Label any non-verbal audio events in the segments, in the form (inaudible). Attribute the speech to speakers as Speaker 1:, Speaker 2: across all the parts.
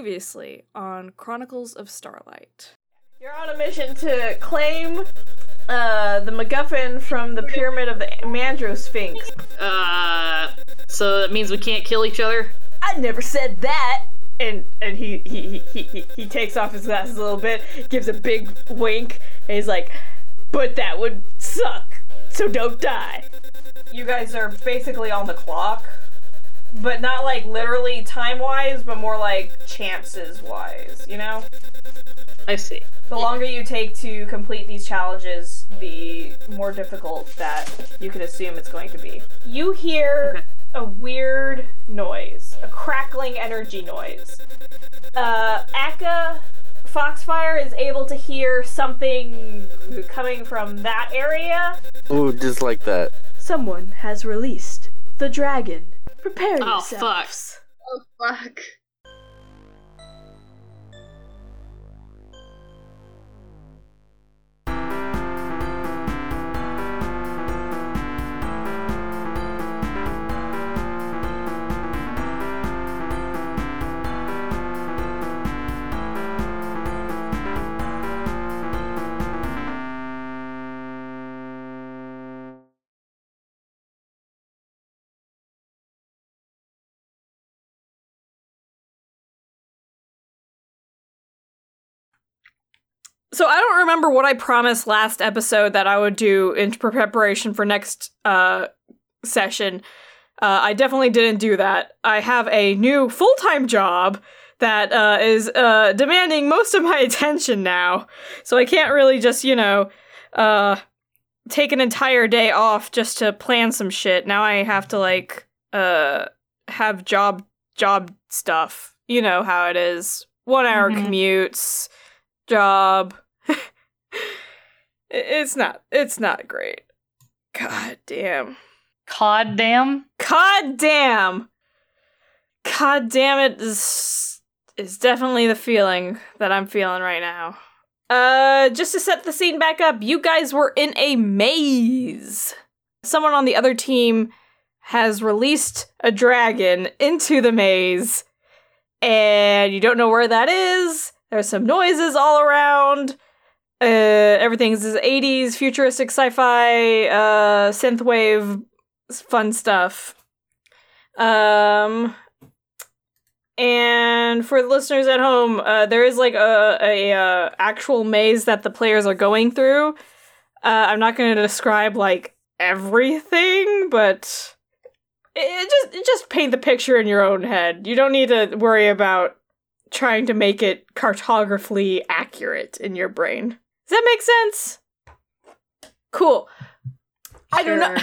Speaker 1: Previously on Chronicles of Starlight.
Speaker 2: You're on a mission to claim uh, the MacGuffin from the pyramid of the Mandro Sphinx.
Speaker 3: Uh, so that means we can't kill each other?
Speaker 2: I never said that. And and he he, he, he, he takes off his glasses a little bit, gives a big wink, and he's like, "But that would suck. So don't die." You guys are basically on the clock, but not like literally time wise, but more like chances wise. You know.
Speaker 3: I see.
Speaker 2: The longer you take to complete these challenges, the more difficult that you can assume it's going to be. You hear
Speaker 3: Okay.
Speaker 2: a weird noise, a crackling energy noise. Uh, Akka Foxfire is able to hear something coming from that area.
Speaker 4: Ooh, just like that.
Speaker 1: Someone has released the dragon. Prepare
Speaker 3: Oh,
Speaker 1: yourselves.
Speaker 3: Oh, fuck.
Speaker 1: So I don't remember what I promised last episode that I would do in preparation for next uh, session. Uh, I definitely didn't do that. I have a new full time job that uh, is uh, demanding most of my (laughs) attention now, so I can't really just you know uh, take an entire day off just to plan some shit. Now I have to like uh, have job job stuff. You know how it is. One hour
Speaker 3: Mhm.
Speaker 1: commutes, job. (laughs) It's not. It's not great. God damn.
Speaker 3: God damn.
Speaker 1: God damn. God damn it. it is is definitely the feeling that I'm feeling right now. Uh just to set the scene back up, you guys were in a maze. Someone on the other team has released a dragon into the maze and you don't know where that is. There's some noises all around. Uh, everything's 80s futuristic sci-fi uh synthwave fun stuff. Um, and for the listeners at home, uh, there is like a, a uh, actual maze that the players are going through. Uh, I'm not going to describe like everything, but it, just just paint the picture in your own head. You don't need to worry about trying to make it cartographically accurate in your brain. Does that make sense? Cool. I don't know.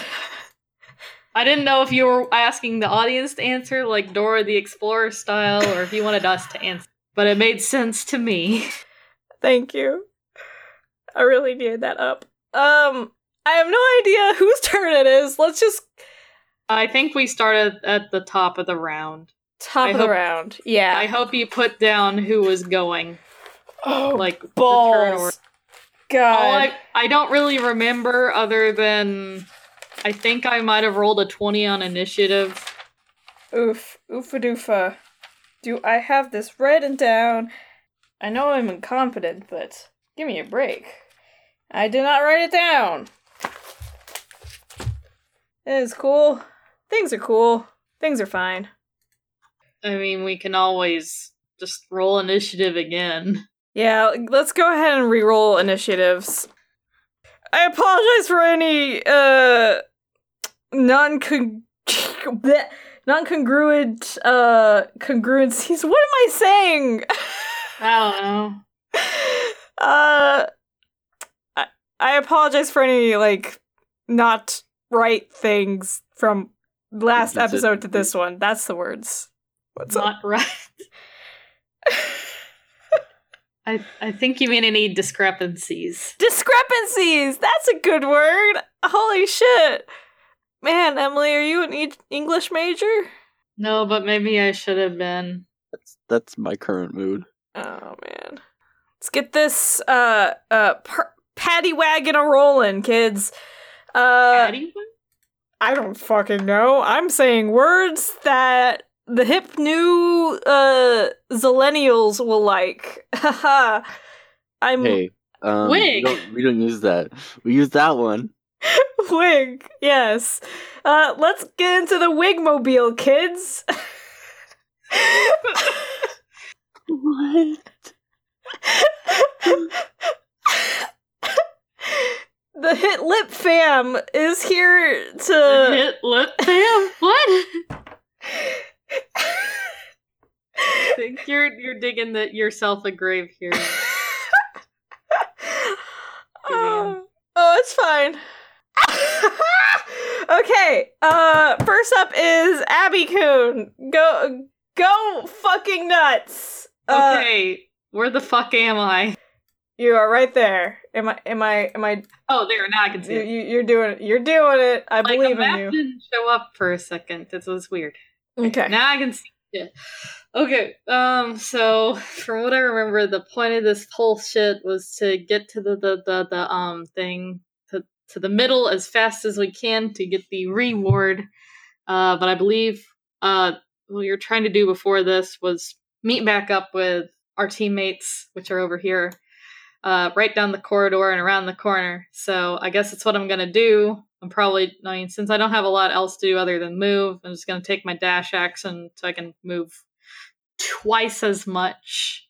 Speaker 3: I didn't know if you were asking the audience to answer, like Dora the Explorer style, or if you wanted us to answer. But it made sense to me.
Speaker 1: Thank you. I really needed that up. Um, I have no idea whose turn it is. Let's just
Speaker 3: I think we started at the top of the round.
Speaker 1: top
Speaker 3: I
Speaker 1: of the round. Yeah.
Speaker 3: I hope you put down who was going.
Speaker 1: oh,
Speaker 3: Like the turn
Speaker 1: balls. God.
Speaker 3: I, I don't really remember other than I think I might have rolled a 20 on initiative.
Speaker 1: Oof. Oofa doofa. Do I have this written down? I know I'm incompetent, but give me a break. I did not write it down. It is cool. Things are cool. Things are fine.
Speaker 3: I mean, we can always just roll initiative again.
Speaker 1: Yeah, let's go ahead and re-roll initiatives. I apologize for any uh non (laughs) non-congruent uh congruencies. What am I saying?
Speaker 3: I don't know. (laughs)
Speaker 1: uh I, I apologize for any like not right things from last episode to this one. That's the words. What's up?
Speaker 3: Not right. (laughs) I I think you mean any discrepancies.
Speaker 1: Discrepancies. That's a good word. Holy shit. Man, Emily, are you an e- English major?
Speaker 3: No, but maybe I should have been.
Speaker 4: That's that's my current mood.
Speaker 1: Oh man. Let's get this uh uh per- paddy wagon a rolling, kids. Uh
Speaker 3: Patty?
Speaker 1: I don't fucking know. I'm saying words that the hip new uh Zillennials will like. (laughs) Haha. I'm
Speaker 4: Hey, um, we
Speaker 3: Wig.
Speaker 4: don't, we don't use that. We use that one. (laughs)
Speaker 1: wig. Yes. Uh let's get into the wig mobile, kids.
Speaker 4: What? (laughs)
Speaker 1: the hit lip fam is here to
Speaker 3: Hit lip fam? What? Think you're you're digging the, yourself a grave here. (laughs)
Speaker 1: oh, oh, it's fine. (laughs) okay. Uh, first up is Abby Coon. Go, go, fucking nuts. Uh,
Speaker 3: Okay, where the fuck am I?
Speaker 1: you are right there. Am I? Am I? Am I?
Speaker 3: Oh, there. Now I can see
Speaker 1: You,
Speaker 3: it.
Speaker 1: you, you're doing it. You're doing it. I
Speaker 3: Like
Speaker 1: believe in you.
Speaker 3: didn't show up for a second. This was weird.
Speaker 1: Okay.
Speaker 3: Now I can see it. Okay, um, so (laughs) from what I remember, the point of this whole shit was to get to the the, the, the um thing to to the middle as fast as we can to get the reward. Uh, but I believe uh what you're trying to do before this was meet back up with our teammates, which are over here, uh, right down the corridor and around the corner. So I guess that's what I'm gonna do. I'm probably, I mean, since I don't have a lot else to do other than move, I'm just gonna take my dash action so I can move twice as much.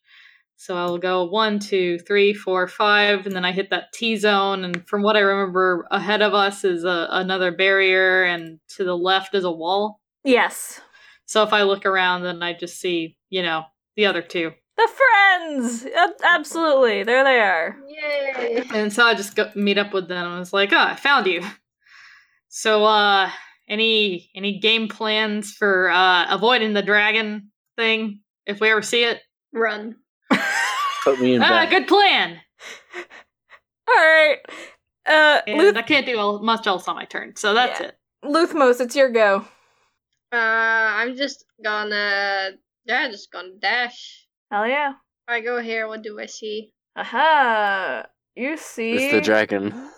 Speaker 3: So I'll go one, two, three, four, five, and then I hit that T zone. And from what I remember, ahead of us is a, another barrier, and to the left is a wall.
Speaker 1: Yes.
Speaker 3: So if I look around, then I just see, you know, the other two.
Speaker 1: The friends. Absolutely. There they are.
Speaker 2: Yay!
Speaker 3: And so I just go meet up with them and was like, "Oh, I found you." So, uh, any any game plans for uh avoiding the dragon thing if we ever see it?
Speaker 2: Run. (laughs)
Speaker 4: Put me in
Speaker 3: Ah,
Speaker 4: back.
Speaker 3: good plan. (laughs)
Speaker 1: All right. Uh,
Speaker 3: And
Speaker 1: Luth-
Speaker 3: I can't do much else on my turn, so that's
Speaker 1: Yeah.
Speaker 3: it.
Speaker 1: Luthmos, it's your go.
Speaker 5: Uh, I'm just gonna, yeah, just gonna dash.
Speaker 1: Hell yeah.
Speaker 5: I go here. What do I see?
Speaker 1: Aha! You see?
Speaker 4: It's the dragon.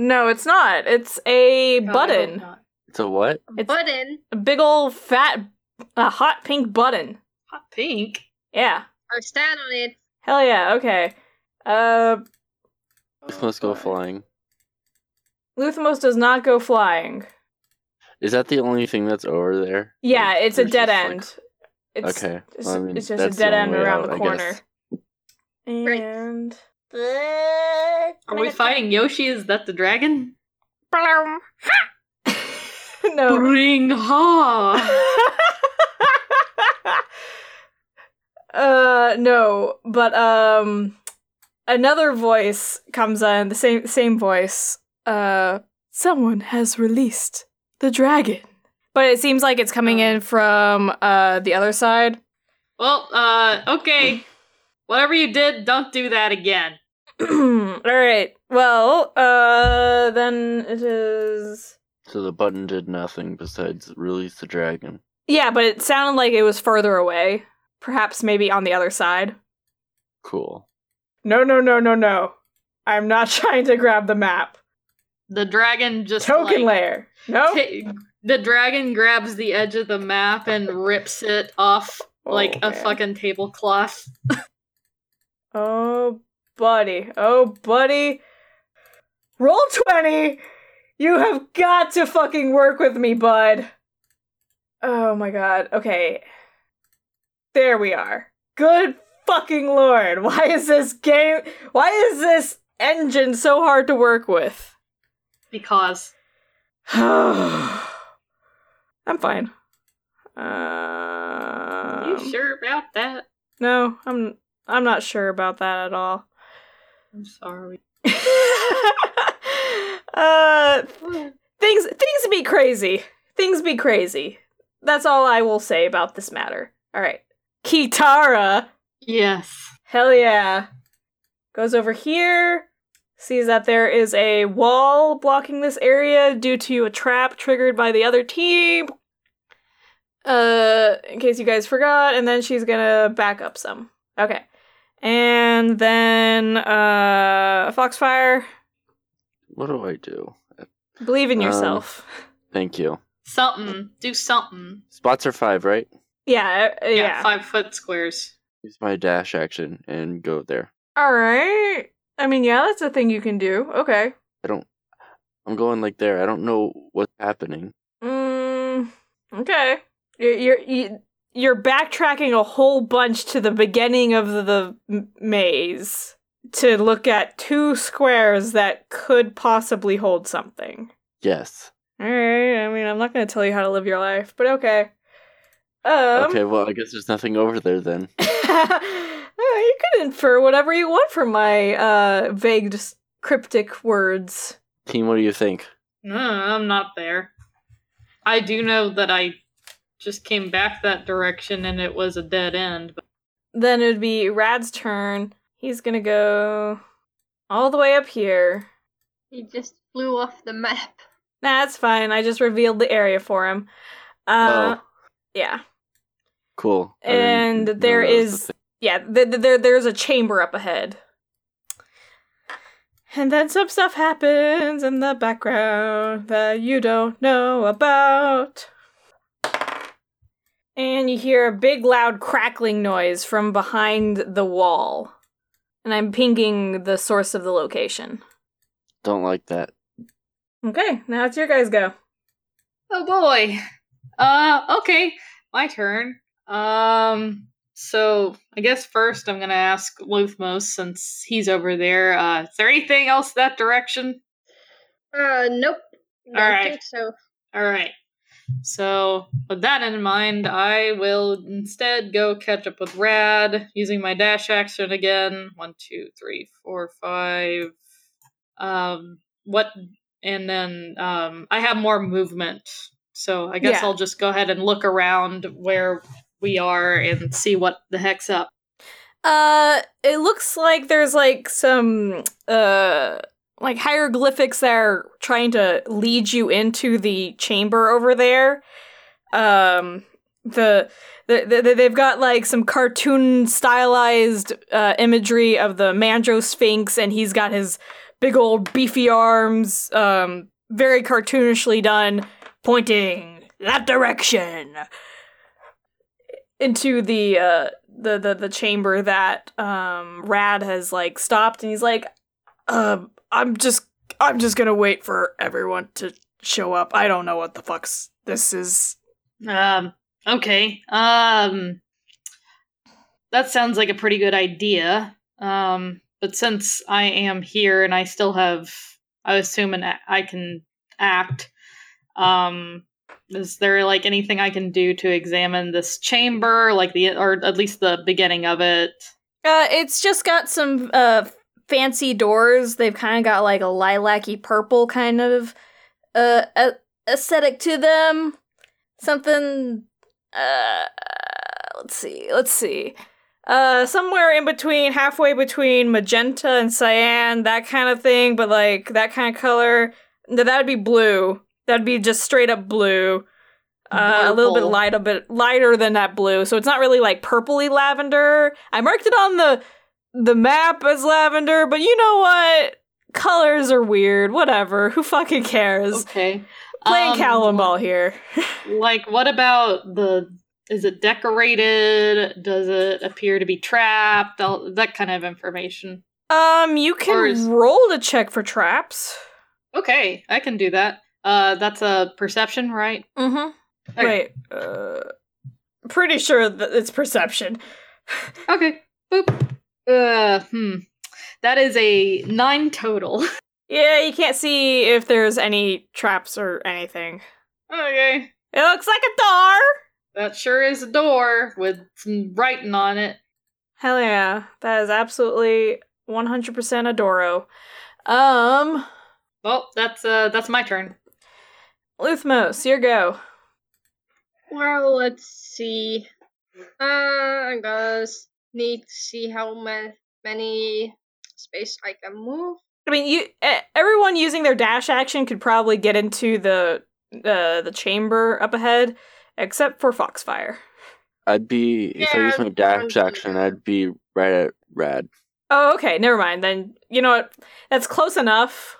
Speaker 1: No, it's not. It's a
Speaker 3: God, I hope
Speaker 1: button.
Speaker 4: It's a what?
Speaker 5: A
Speaker 1: It's-
Speaker 5: button
Speaker 1: A big old fat, a hot pink button.
Speaker 3: Hot pink.
Speaker 1: Yeah.
Speaker 5: or stand on it.
Speaker 1: Hell yeah. Okay. Uh,
Speaker 4: This must go flying.
Speaker 1: Luthmos does not go flying.
Speaker 4: Is that the only thing that's over there?
Speaker 1: Yeah,
Speaker 4: Like,
Speaker 1: it's a dead
Speaker 4: just, like-
Speaker 1: end. It's,
Speaker 4: okay.
Speaker 1: It's,
Speaker 4: well, I mean,
Speaker 1: it's just a dead end around
Speaker 4: out,
Speaker 1: the
Speaker 4: I
Speaker 1: corner.
Speaker 4: guess.
Speaker 3: Are we fighting Yoshi? Is that the dragon? (laughs)
Speaker 1: no.
Speaker 3: Bring ha! (laughs)
Speaker 1: uh no, but um another voice comes in. the same same voice. Uh someone has released the dragon. But it seems like it's coming in from uh the other side.
Speaker 3: well, uh, okay. Whatever you did, don't do that again. (clears throat)
Speaker 1: All right. Well, uh then it is
Speaker 4: So the button did nothing besides release the dragon.
Speaker 1: Yeah, but it sounded like it was further away. Perhaps maybe on the other side.
Speaker 4: Cool.
Speaker 1: No, no, no, no, no. I'm not (laughs) trying to grab the map.
Speaker 3: The dragon just
Speaker 1: Token
Speaker 3: like,
Speaker 1: layer. No?
Speaker 3: ta- the dragon grabs the edge of the map and rips it off like
Speaker 1: Oh,
Speaker 3: a fucking tablecloth. (laughs)
Speaker 1: Oh, buddy. Oh, buddy. Roll 20. You have got to fucking work with me, bud. Oh my god. Okay. There we are. Good fucking lord. (laughs) Why is this game. Why is this engine so hard to work with?
Speaker 3: Because (sighs)
Speaker 1: I'm fine. Um,
Speaker 3: you sure about that?
Speaker 1: No, I'm I'm not sure about that at all.
Speaker 3: I'm sorry. (laughs)
Speaker 1: uh things things be crazy. Things be crazy. That's all I will say about this matter. All right. Kitara,
Speaker 3: Yes.
Speaker 1: hell yeah. Goes over here. Sees that there is a wall blocking this area due to a trap triggered by the other team. Uh, in case you guys forgot, and then she's gonna back up some. Okay. And then, uh, Foxfire,
Speaker 4: What do I do?
Speaker 1: believe in
Speaker 4: Um,
Speaker 1: yourself.
Speaker 4: Thank you.
Speaker 3: Something. Do something.
Speaker 4: Spots are five, right?
Speaker 1: Yeah, uh, yeah.
Speaker 3: five foot squares.
Speaker 4: Use my dash action and go there.
Speaker 1: All right. I mean, yeah, that's a thing you can do. Okay.
Speaker 4: I don't. I'm going like there. I don't know what's happening.
Speaker 1: Mm, okay. You're you're you- you're backtracking a whole bunch to the beginning of the, the maze to look at two squares that could possibly hold something.
Speaker 4: Yes.
Speaker 1: All right. I mean, I'm not going to tell you how to live your life, but okay. Um,
Speaker 4: okay. Well, I guess there's nothing over there then. (laughs)
Speaker 1: uh, you can infer whatever you want from my uh, vague, cryptic words.
Speaker 4: Team, what do you think?
Speaker 3: No, I'm not there. I do know that I just came back that direction and it was a dead end.
Speaker 1: Then it would be Rad's turn. He's gonna go all the way up here.
Speaker 5: He just flew off the map.
Speaker 1: Nah, that's fine. I just revealed the area for him. Uh,
Speaker 4: oh,
Speaker 1: yeah,
Speaker 4: cool. I
Speaker 1: and
Speaker 4: know
Speaker 1: there
Speaker 4: that was the
Speaker 1: yeah, th- th- there there's a chamber up ahead. And then some stuff happens in the background that you don't know about. And you hear a big loud crackling noise from behind the wall. And I'm pinging the source of the location.
Speaker 4: Don't like that.
Speaker 1: Okay, now it's your guys' go.
Speaker 3: oh boy. Uh, okay, my turn. Um, so I guess first I'm gonna ask Luthmos since he's over there. Uh, is there anything else that direction?
Speaker 5: Uh, nope. Don't
Speaker 3: Alright.
Speaker 5: think so.
Speaker 3: All right. So, with that in mind, I will instead go catch up with Rad using my dash action again. One, two, three, four, five. Um, what? And then um, I have more movement, so I guess
Speaker 1: Yeah.
Speaker 3: I'll just go ahead and look around where we are and see what the heck's up.
Speaker 1: Uh, it looks like there's like some uh like hieroglyphics that are trying to lead you into the chamber over there. Um, the, the, the they've got like some cartoon stylized uh, imagery of the Mandro Sphinx, and he's got his big old beefy arms, um, very cartoonishly done, pointing that direction into the uh the the, the chamber that um Rad has like stopped and he's like um I'm just I'm just going to wait for everyone to show up. I don't know what the fuck's this is.
Speaker 3: Um, okay. Um, that sounds like a pretty good idea. Um, but since I am here and I still have, I assume an, a- I can act. Um, is there like anything I can do to examine this chamber, like the, or at least the beginning of it?
Speaker 1: Uh it's just got some uh fancy doors. They've kind of got like a lilac-y purple kind of uh a- aesthetic to them. Something uh let's see. Let's see. Uh somewhere in between halfway between magenta and cyan, that kind of thing, but like that kind of color. No, that'd be blue. That'd be just straight up blue. Uh, a little bit light, a bit lighter than that blue, so it's not really like purpley lavender. I marked it on the the map as lavender, but you know what? Colors are weird. Whatever. Who fucking cares?
Speaker 3: Okay.
Speaker 1: Playing
Speaker 3: Um,
Speaker 1: Calvinball here. (laughs)
Speaker 3: like what about the is it decorated does it appear to be trapped All, that kind of information
Speaker 1: Um, you can
Speaker 3: is-
Speaker 1: roll to check for traps.
Speaker 3: okay i can do that uh that's a perception right
Speaker 1: Mm-hmm.
Speaker 3: Okay.
Speaker 1: Wait. Uh, pretty sure that it's perception. (laughs)
Speaker 3: okay boop uh hmm that is a nine total (laughs)
Speaker 1: Yeah, you can't see if there's any traps or anything.
Speaker 3: okay
Speaker 1: It looks like a door.
Speaker 3: that sure is a door with some writing on it
Speaker 1: Hell yeah, that is absolutely 100% a Doro. Um,
Speaker 3: well that's uh that's my turn
Speaker 1: Luthmos, your go.
Speaker 5: Well, let's see. Uh, I guess need to see how ma- many space I can move.
Speaker 1: I mean, you everyone using their dash action could probably get into the uh, the chamber up ahead, except for Foxfire.
Speaker 4: I'd be if I use my
Speaker 5: I'm
Speaker 4: dash action. I'd be right at Rad.
Speaker 1: Oh, okay, never mind. Then you know what? That's close enough.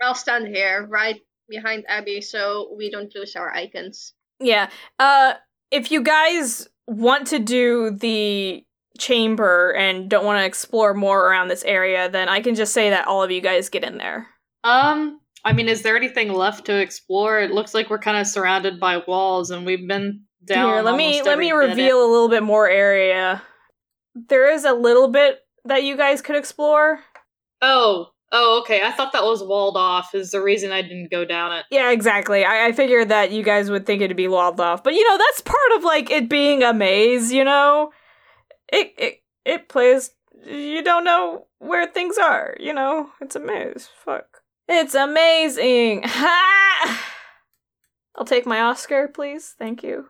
Speaker 5: I'll stand here, right behind Abby, so we don't lose our icons.
Speaker 1: Yeah. Uh, if you guys want to do the chamber and don't want to explore more around this area, then I can just say that all of you guys get in there.
Speaker 3: Um, I mean, is there anything left to explore? It looks like we're kind of surrounded by walls, and we've been down.
Speaker 1: Here, let me let me reveal a little bit more area. There is a little bit that you guys could explore.
Speaker 3: Oh, oh, okay. I thought that was walled off. Is the reason I didn't go down it.
Speaker 1: Yeah, exactly. I, I figured that you guys would think it'd be walled off, but you know that's part of like it being a maze. You know, it it it plays. You don't know where things are. You know, it's a maze. Fuck. It's amazing. Ha! (laughs) I'll take my Oscar, please. Thank you.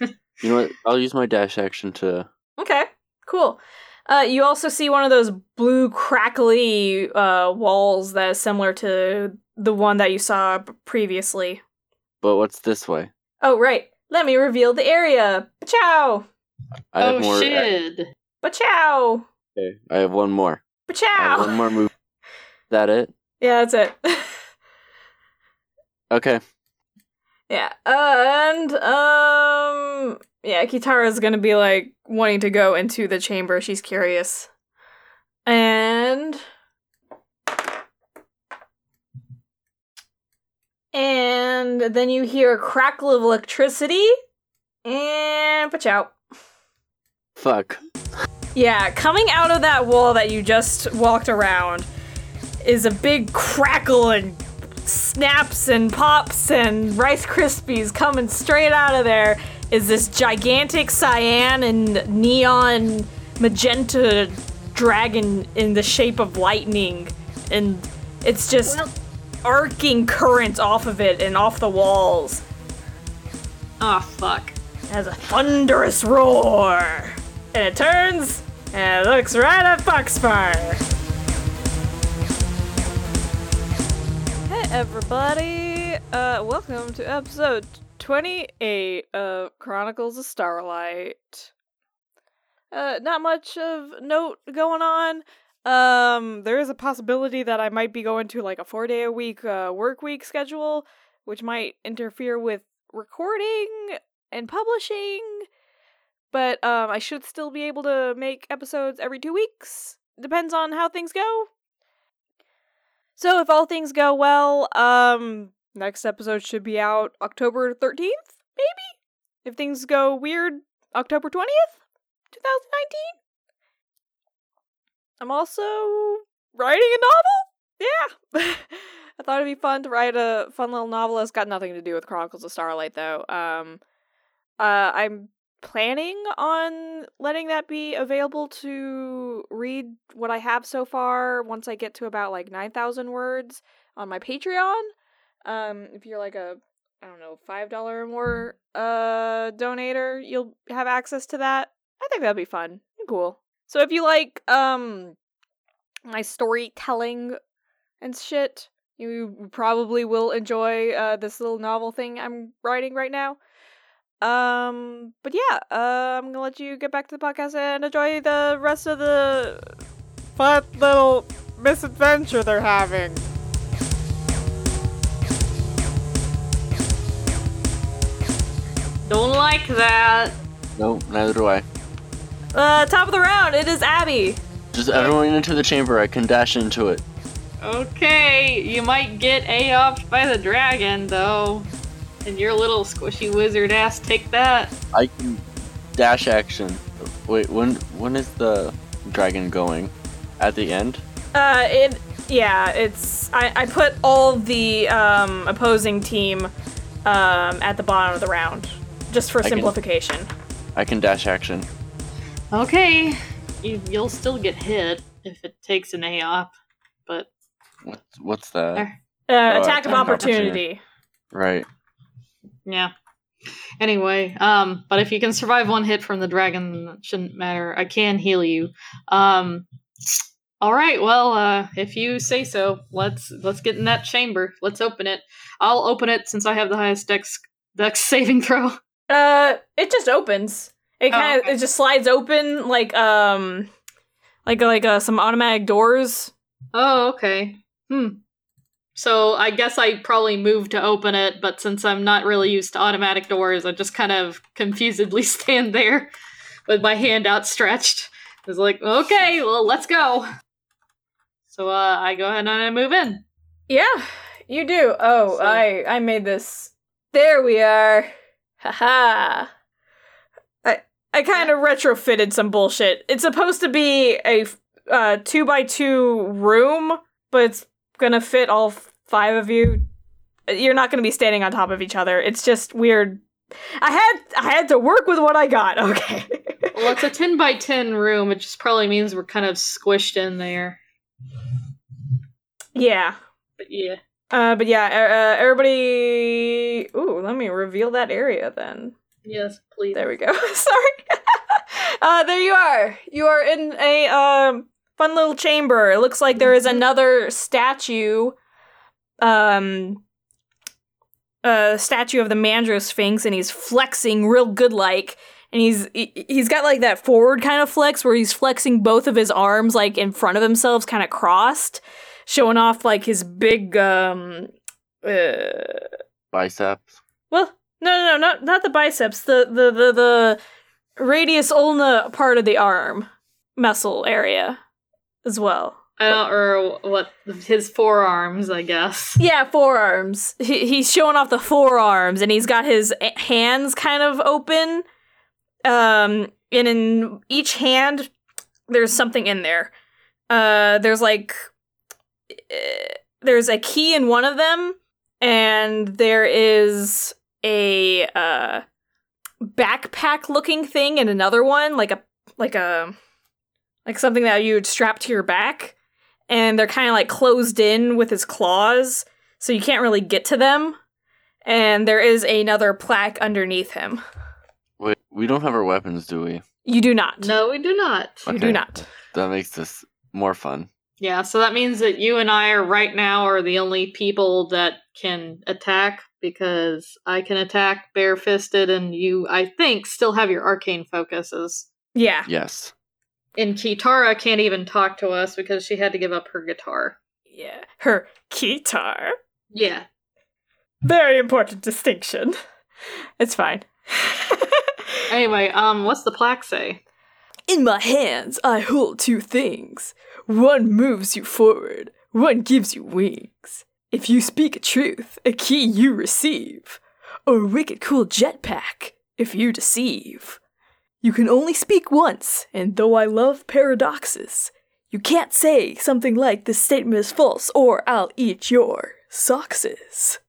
Speaker 4: You know what? I'll use my dash action to.
Speaker 1: Okay, cool. Uh, you also see one of those blue crackly uh, walls that is similar to the one that you saw previously.
Speaker 4: But what's this way?
Speaker 1: Oh, right. Let me reveal the area. Ciao.
Speaker 4: I have
Speaker 3: oh
Speaker 4: more.
Speaker 3: shit!
Speaker 1: Ciao.
Speaker 4: Okay, I have one more. I have
Speaker 1: Ciao.
Speaker 4: one more move. Is (laughs) that it?
Speaker 1: Yeah, that's it. (laughs)
Speaker 4: Okay.
Speaker 1: yeah, and um, yeah, Kitara's gonna be like wanting to go into the chamber. She's curious, and and then you hear a crackle of electricity, and watch out.
Speaker 4: Fuck.
Speaker 1: Yeah, coming out of that wall that you just walked around is a big crackle and snaps and pops and Rice Krispies coming straight out of there is this gigantic cyan and neon magenta dragon in the shape of lightning and it's just
Speaker 5: Well-
Speaker 1: arcing currents off of it and off the walls
Speaker 3: Oh fuck!
Speaker 1: It has a thunderous roar and it turns and it looks right at Foxfire. Hey everybody, uh, welcome to episode 28 of Chronicles of Starlight. Uh, not much of note going on. Um, there is a possibility that I might be going to like a four day a week uh, work week schedule, which might interfere with recording and publishing. But um, I should still be able to make episodes every two weeks. Depends on how things go. So if all things go well, um, next episode should be out October 13th, maybe? If things go weird, October 20th, 2019? I'm also writing a novel? Yeah. (laughs) I thought it'd be fun to write a fun little novel. It's got nothing to do with Chronicles of Starlight, though. Um, uh, I'm planning on letting that be available to read what I have so far once I get to about like 9,000 words on my Patreon. Um, if you're like a, I don't know, $5 or more uh, donator, you'll have access to that. I think that'd be fun cool. So if you like um, my storytelling and shit, you probably will enjoy uh, this little novel thing I'm writing right now. Um, but yeah, uh, I'm gonna let you get back to the podcast and enjoy the rest of the fun little misadventure they're having.
Speaker 3: Don't like that.
Speaker 4: No, neither do I.
Speaker 1: Uh, top of the round, it is Abby.
Speaker 4: Just everyone into the chamber. I can dash into it.
Speaker 3: Okay, you might get A-opped by the dragon, though. And your little squishy wizard ass take that.
Speaker 4: I can dash action. Wait, when when is the dragon going? At the end?
Speaker 1: Uh, it, yeah, it's, I, I put all the, um, opposing team, um, at the bottom of the round, just for
Speaker 4: I can-
Speaker 1: simplification.
Speaker 4: I can dash action.
Speaker 3: Okay, you, you'll still get hit if it takes an A-op, but
Speaker 4: What's what's that?
Speaker 1: Uh,
Speaker 4: Oh,
Speaker 1: attack of
Speaker 4: attack of
Speaker 1: opportunity.
Speaker 4: Right.
Speaker 3: Yeah. Anyway, um, but if you can survive one hit from the dragon, that shouldn't matter. I can heal you. Um, all right. Well, uh, if you say so, let's let's get in that chamber. Let's open it. I'll open it since I have the highest dex dex (laughs) saving throw.
Speaker 1: Uh, it just opens. It
Speaker 3: Oh,
Speaker 1: kind of
Speaker 3: okay.
Speaker 1: it just slides open like um, like like uh, some automatic doors.
Speaker 3: Oh, okay. Hmm. So I guess I probably moved to open it, but since I'm not really used to automatic doors, I just kind of confusedly (laughs) stand there with my hand outstretched. It's like, okay, well, let's go. So uh, I go ahead and I move in.
Speaker 1: Yeah, you do. Oh,
Speaker 3: So-
Speaker 1: I I made this. There we are. Haha. I I kind of retrofitted some bullshit. It's supposed to be a uh, two by two room, but it's gonna fit all five of you. You're not gonna be standing on top of each other. It's just weird. I had I had to work with what I got. (laughs) Okay.
Speaker 3: Well, it's a 10 by 10 room, it just probably means we're kind of squished in there.
Speaker 1: yeah.
Speaker 3: But yeah.
Speaker 1: Uh, but yeah, uh, uh, everybody. Ooh, let me reveal that area then.
Speaker 3: Yes, please.
Speaker 1: There we go. (laughs) Sorry. (laughs) uh, there you are. You are in a um fun little chamber. It looks like there is another statue. Um. A statue of the Mandro Sphinx, and he's flexing real good like, and he's he, he's got like that forward kind of flex where he's flexing both of his arms like in front of himself, kind of crossed, showing off like his big um. Uh,
Speaker 4: Biceps.
Speaker 1: well, no, no, no, not not the biceps. The the the the radius ulna part of the arm muscle area as well.
Speaker 3: I don't, or what, his forearms, I guess. (laughs)
Speaker 1: Yeah, forearms. He, he's showing off the forearms, and he's got his hands kind of open. Um, and in each hand, there's something in there. Uh, there's like, eh, there's a key in one of them, and there is a uh backpack-looking thing in another one, like a like a like something that you would strap to your back and they're kind of like closed in with his claws, so you can't really get to them. And there is another plaque underneath him.
Speaker 4: Wait, we don't have our weapons, do we?
Speaker 1: You do not.
Speaker 3: No, we do not.
Speaker 1: you do not.
Speaker 4: That makes this more fun.
Speaker 3: Yeah, so that means that you and I are right now are the only people that can attack because I can attack barefisted and you I think still have your arcane focuses.
Speaker 1: Yeah.
Speaker 4: Yes.
Speaker 3: And Kitara can't even talk to us because she had to give up her guitar.
Speaker 1: Yeah. Her guitar.
Speaker 3: Yeah.
Speaker 1: Very important distinction. It's fine. (laughs)
Speaker 3: Anyway, um what's the plaque say?
Speaker 1: In my hands, I hold two things. One moves you forward, one gives you wings. If you speak a truth, a key you receive. Or wicked cool jetpack, if you deceive. You can only speak once, and though I love paradoxes, you can't say something like this statement is false or I'll eat your sockses.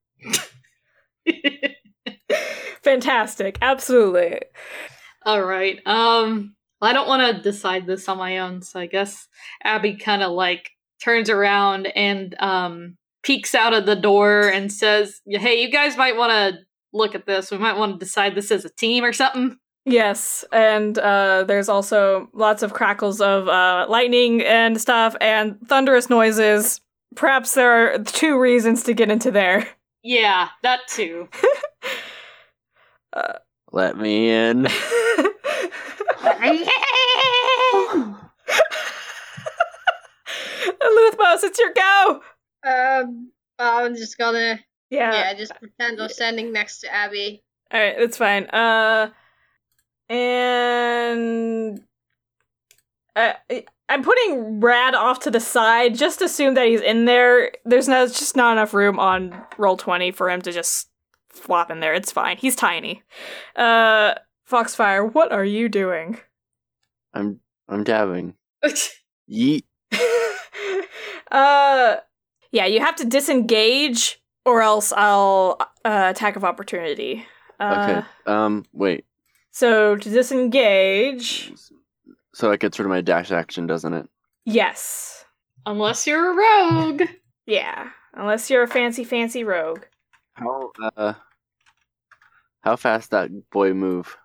Speaker 1: (laughs) Fantastic, absolutely.
Speaker 3: All right. Um, I don't want to decide this on my own, so I guess Abby kind of like turns around and um peeks out of the door and says, "Hey, you guys might want to look at this. We might want to decide this as a team or something."
Speaker 1: Yes, and uh, there's also lots of crackles of uh, lightning and stuff, and thunderous noises. Perhaps there are two reasons to get into there.
Speaker 3: Yeah, that too. (laughs)
Speaker 4: Let me in. (laughs) (laughs)
Speaker 1: Luthmos, it's your go.
Speaker 5: Um, I'm just gonna
Speaker 1: Yeah.
Speaker 5: yeah, just pretend I'm standing next to Abby.
Speaker 1: All right, that's fine. Uh, and uh, I'm putting Rad off to the side. Just assume that he's in there. There's no, it's just not enough room on roll twenty for him to just flop in there. It's fine. He's tiny. Uh, Foxfire, what are you doing?
Speaker 4: I'm I'm dabbing. (laughs) Yeet.
Speaker 1: uh, yeah, you have to disengage, or else I'll uh, attack of opportunity. Uh,
Speaker 4: Okay. Um. Wait.
Speaker 1: So to disengage,
Speaker 4: So that gets rid of my dash action, doesn't it?
Speaker 1: yes,
Speaker 3: Unless you're a rogue. (laughs)
Speaker 1: yeah, unless you're a fancy, fancy rogue.
Speaker 4: How uh. How fast that boy move?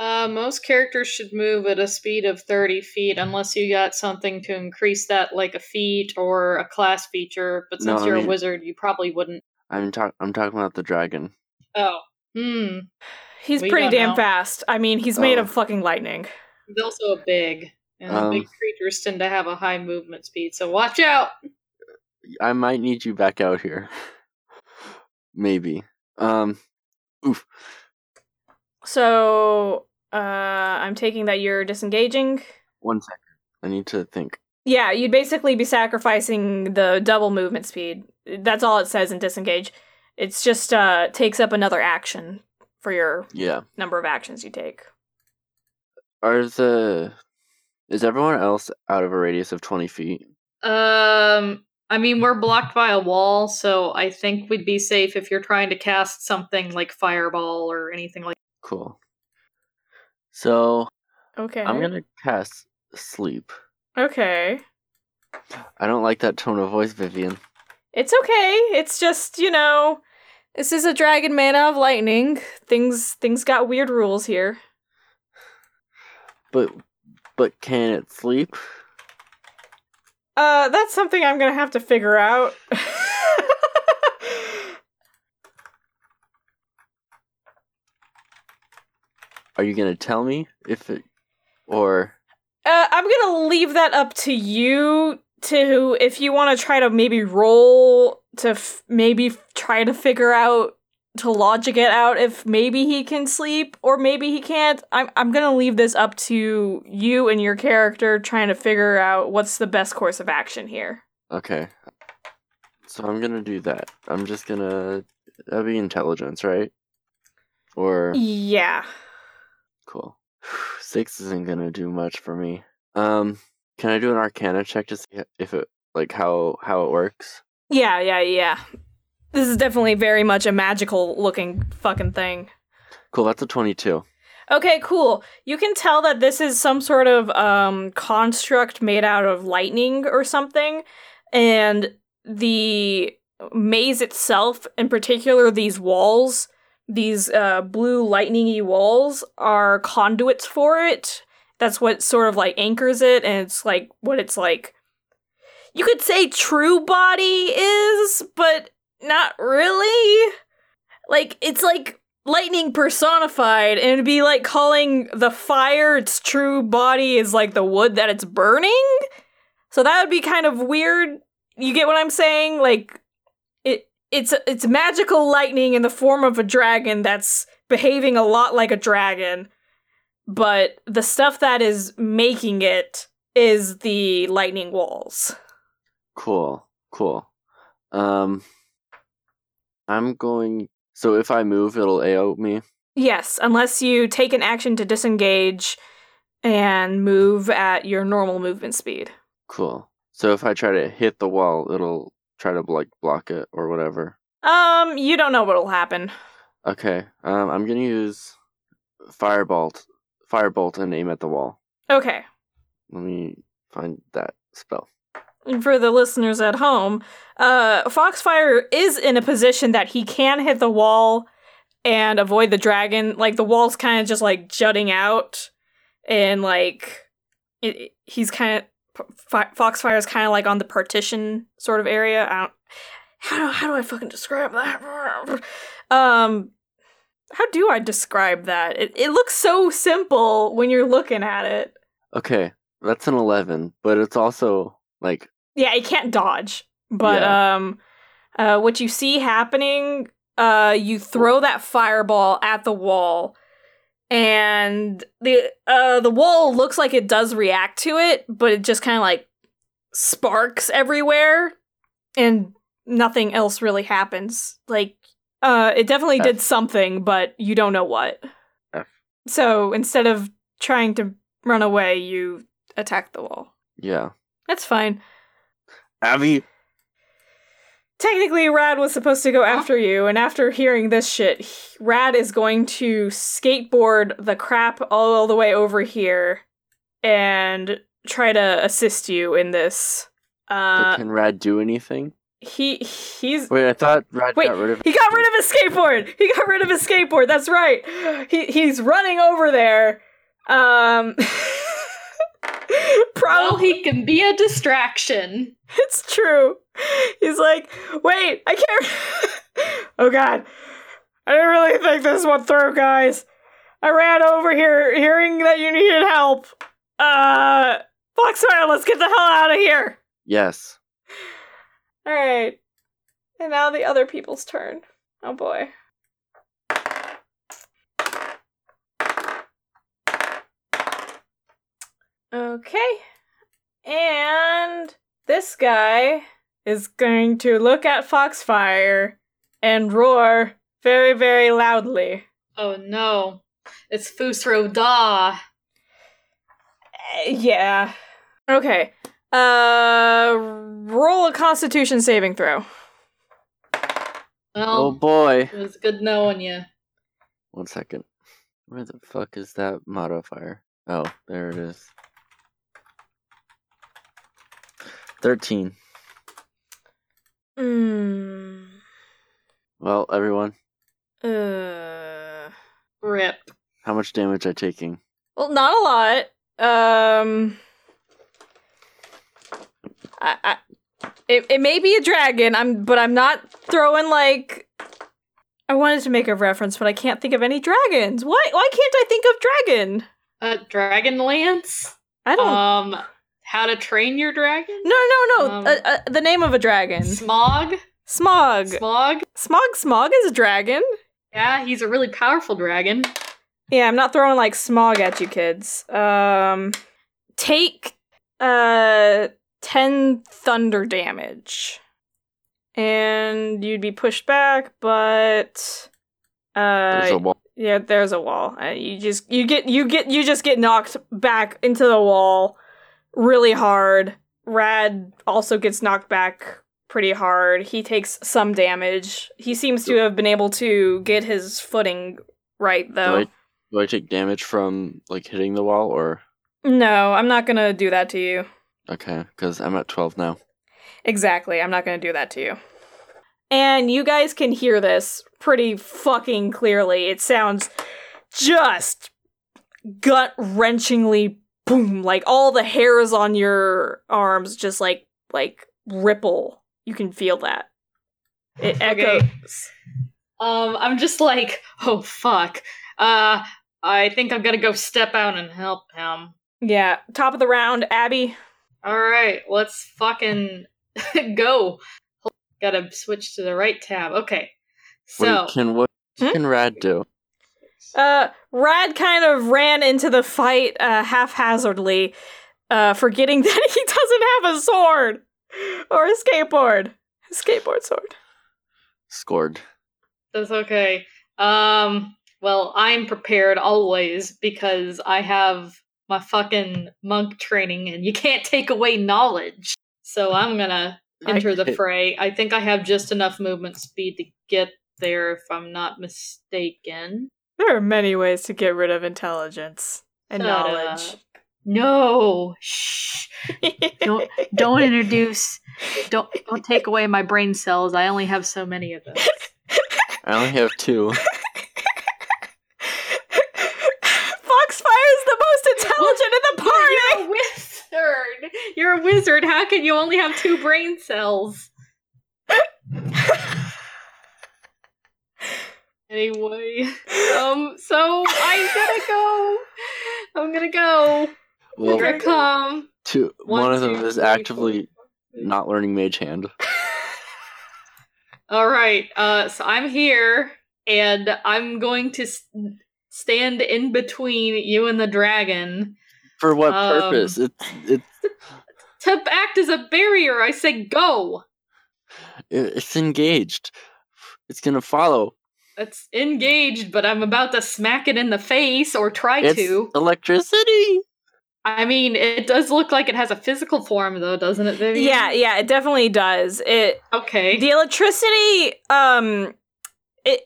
Speaker 3: Uh, most characters should move at a speed of 30 feet unless you got something to increase that, like a feat or a class feature. But since
Speaker 4: I
Speaker 3: you're
Speaker 4: mean-
Speaker 3: a wizard, you probably wouldn't.
Speaker 4: I'm talk. I'm talking about the dragon.
Speaker 3: Oh. Hmm.
Speaker 1: He's
Speaker 3: We
Speaker 1: pretty damn
Speaker 3: know.
Speaker 1: fast. I mean, he's made
Speaker 4: Oh.
Speaker 1: of fucking lightning.
Speaker 3: He's also a big. And
Speaker 4: Um,
Speaker 3: big creatures tend to have a high movement speed, so watch out!
Speaker 4: I might need you back out here. Maybe. Um. Oof.
Speaker 1: So, uh, I'm taking that you're disengaging.
Speaker 4: One second. I need to think.
Speaker 1: Yeah, you'd basically be sacrificing the double movement speed. That's all it says in disengage. It's just uh takes up another action for your
Speaker 4: Yeah.
Speaker 1: number of actions you take.
Speaker 4: Are the is everyone else out of a radius of twenty feet?
Speaker 3: Um, I mean, we're blocked by a wall, so I think we'd be safe if you're trying to cast something like fireball or anything like.
Speaker 4: Cool. So
Speaker 1: Okay.
Speaker 4: I'm gonna cast sleep.
Speaker 1: Okay.
Speaker 4: I don't like that tone of voice, Vivian.
Speaker 1: It's okay. It's just, you know, this is a dragon mana of lightning. Things things got weird rules here.
Speaker 4: But but can it sleep?
Speaker 1: Uh that's something I'm going to have to figure out. (laughs)
Speaker 4: Are you gonna tell me if it or
Speaker 1: Uh, I'm gonna leave that up to you to if you want to try to maybe roll to f- maybe f- try to figure out to logic it out if maybe he can sleep or maybe he can't. I'm I'm gonna leave this up to you and your character trying to figure out what's the best course of action here.
Speaker 4: okay? So I'm gonna do that. I'm just gonna that'd be intelligence, right? Or
Speaker 1: Yeah.
Speaker 4: cool. (sighs) Six isn't gonna do much for me. Um, can I do an Arcana check to see if it like how how it works?
Speaker 1: Yeah, yeah, yeah. This is definitely very much a magical looking fucking thing.
Speaker 4: Cool. That's a twenty-two.
Speaker 1: Okay, cool. You can tell that this is some sort of um construct made out of lightning or something and the maze itself, in particular these walls, these uh blue lightningy walls are conduits for it. That's what sort of like anchors it and it's like what it's like you could say true body is, but not really. Like it's like lightning personified and it'd be like calling the fire its true body is like the wood that it's burning. So that would be kind of weird. You get what i'm saying? Like it it's it's magical lightning in the form of a dragon that's behaving a lot like a dragon but the stuff that is making it is the lightning walls
Speaker 4: Cool. Cool. Um, I'm going. So if I move, it'll AO me.
Speaker 1: Yes, unless you take an action to disengage and move at your normal movement speed.
Speaker 4: Cool. So if I try to hit the wall, it'll try to like block it or whatever.
Speaker 1: Um, you don't know what'll happen.
Speaker 4: Okay. Um, I'm gonna use firebolt, firebolt, and aim at the wall.
Speaker 1: Okay.
Speaker 4: Let me find that spell.
Speaker 1: For the listeners at home, uh, Foxfire is in a position that he can hit the wall and avoid the dragon. Like the wall's kind of just like jutting out, and like it, he's kind of Foxfire is kind of like on the partition sort of area. I don't, how do how do I fucking describe that? Um, how do I describe that? It it looks so simple when you're looking at it.
Speaker 4: Okay, that's an eleven, but it's also like
Speaker 1: Yeah, it can't dodge. But um uh what you see happening, uh you throw that fireball at the wall and the uh the wall looks like it does react to it, but it just kind of like sparks everywhere and nothing else really happens. Like uh it definitely did something, but you don't know what. So instead of trying to run away, you attack the wall.
Speaker 4: yeah.
Speaker 1: That's fine.
Speaker 4: Abby,
Speaker 1: Technically, Rad was supposed to go after you, and after hearing this shit, Rad is going to skateboard the crap all the way over here and try to assist you in this.
Speaker 4: but
Speaker 1: Uh,
Speaker 4: can Rad do anything?
Speaker 1: he he's
Speaker 4: Wait, I thought Rad
Speaker 1: Wait,
Speaker 4: got rid of.
Speaker 1: he got rid of his skateboard. He got rid of his skateboard. That's right. He he's running over there. Um, (laughs)
Speaker 3: Well, he can be a distraction.
Speaker 1: It's true. He's like, wait, I can't. (laughs) oh God, I didn't really think this one through, guys. I ran over here, hearing that you needed help. Uh, Foxfire, let's get the hell out of here.
Speaker 4: Yes.
Speaker 1: All right. And now the other people's turn. Oh boy. Okay. And this guy is going to look at Foxfire and roar very, very loudly.
Speaker 3: Oh no. It's Fus Ro Dah.
Speaker 1: Eh, Yeah. Okay. Uh roll a constitution saving throw.
Speaker 4: Oh boy.
Speaker 3: it was good knowing you.
Speaker 4: One second. Where the fuck is that modifier? Oh, there it is. 13.
Speaker 1: Hmm.
Speaker 4: Well, everyone,
Speaker 1: Uh
Speaker 3: Rip.
Speaker 4: how much damage I taking?
Speaker 1: well not a lot. Um I, I it, it may be a dragon, I'm but I'm not throwing like I wanted to make a reference, but I can't think of any dragons. Why why can't I think of dragon?
Speaker 3: A Uh, Dragonlance?
Speaker 1: I don't
Speaker 3: Um, How to Train Your Dragon?
Speaker 1: No, no, no.
Speaker 3: um,
Speaker 1: uh, uh, the name of a dragon.
Speaker 3: Smaug?
Speaker 1: Smaug.
Speaker 3: Smaug?
Speaker 1: Smaug Smaug is a dragon.
Speaker 3: Yeah, he's a really powerful dragon.
Speaker 1: Yeah, I'm not throwing like Smaug at you kids. Um take uh 10 thunder damage. And you'd be pushed back, but
Speaker 4: There's
Speaker 1: uh
Speaker 4: a wall.
Speaker 1: yeah, there's a wall. Uh, you just you get you get you just get knocked back into the wall really hard. Rad also gets knocked back pretty hard. He takes some damage. He seems to have been able to get his footing right
Speaker 4: Do
Speaker 1: though.
Speaker 4: I, do I take damage from like hitting the wall or
Speaker 1: No, I'm not gonna do that to you.
Speaker 4: okay? Because I'm at 12 now.
Speaker 1: Exactly, I'm not gonna do that to you. And you guys can hear this pretty fucking clearly. It sounds just gut wrenchingly boom, like all the hairs on your arms just like like ripple. You can feel that. It
Speaker 3: Okay.
Speaker 1: echoes.
Speaker 3: Um, I'm just like, oh fuck. Uh, I think I'm gonna go step out and help him.
Speaker 1: Yeah, top of the round, Abby.
Speaker 3: Alright, let's fucking (laughs) go. Gotta switch to the right tab. Okay. So,
Speaker 4: Wait, can what
Speaker 1: Hmm?
Speaker 4: can Rad do?
Speaker 1: Uh, Rad kind of ran into the fight uh, haphazardly, uh, forgetting (laughs) that he doesn't have a sword or a skateboard. A skateboard sword.
Speaker 4: Scored.
Speaker 3: that's okay. Um, well, I'm prepared always because I have my fucking monk training and you can't take away knowledge. So I'm gonna enter the fray. I think I have just enough movement speed to get there if I'm not mistaken.
Speaker 1: There are many ways to get rid of intelligence and
Speaker 3: Shut
Speaker 1: knowledge.
Speaker 3: up. No. Shh. Don't (laughs) don't introduce don't don't take away my brain cells. I only have so many of those.
Speaker 4: I only have two.
Speaker 1: Foxfire is the most intelligent in the party.
Speaker 3: You're a wizard. You're a wizard. How can you only have two brain cells? (laughs) Anyway, um, so I'm gonna go. I'm gonna go.
Speaker 4: Well,
Speaker 3: Here I come.
Speaker 4: two. One, of them
Speaker 3: two,
Speaker 4: is
Speaker 3: three,
Speaker 4: actively
Speaker 3: four,
Speaker 4: not learning Mage Hand. (laughs)
Speaker 3: All right. Uh, so I'm here, and I'm going to s- stand in between you and the dragon
Speaker 4: For what
Speaker 3: Um,
Speaker 4: purpose? It's it's (laughs)
Speaker 3: to act as a barrier. I say go.
Speaker 4: it's engaged. It's gonna follow.
Speaker 3: It's engaged, but I'm about to smack it in the face or try
Speaker 4: It's
Speaker 3: to.
Speaker 4: electricity.
Speaker 3: I mean, it does look like it has a physical form, though, doesn't it, Vivian?
Speaker 1: Yeah, yeah, it definitely does. It
Speaker 3: Okay.
Speaker 1: the electricity um it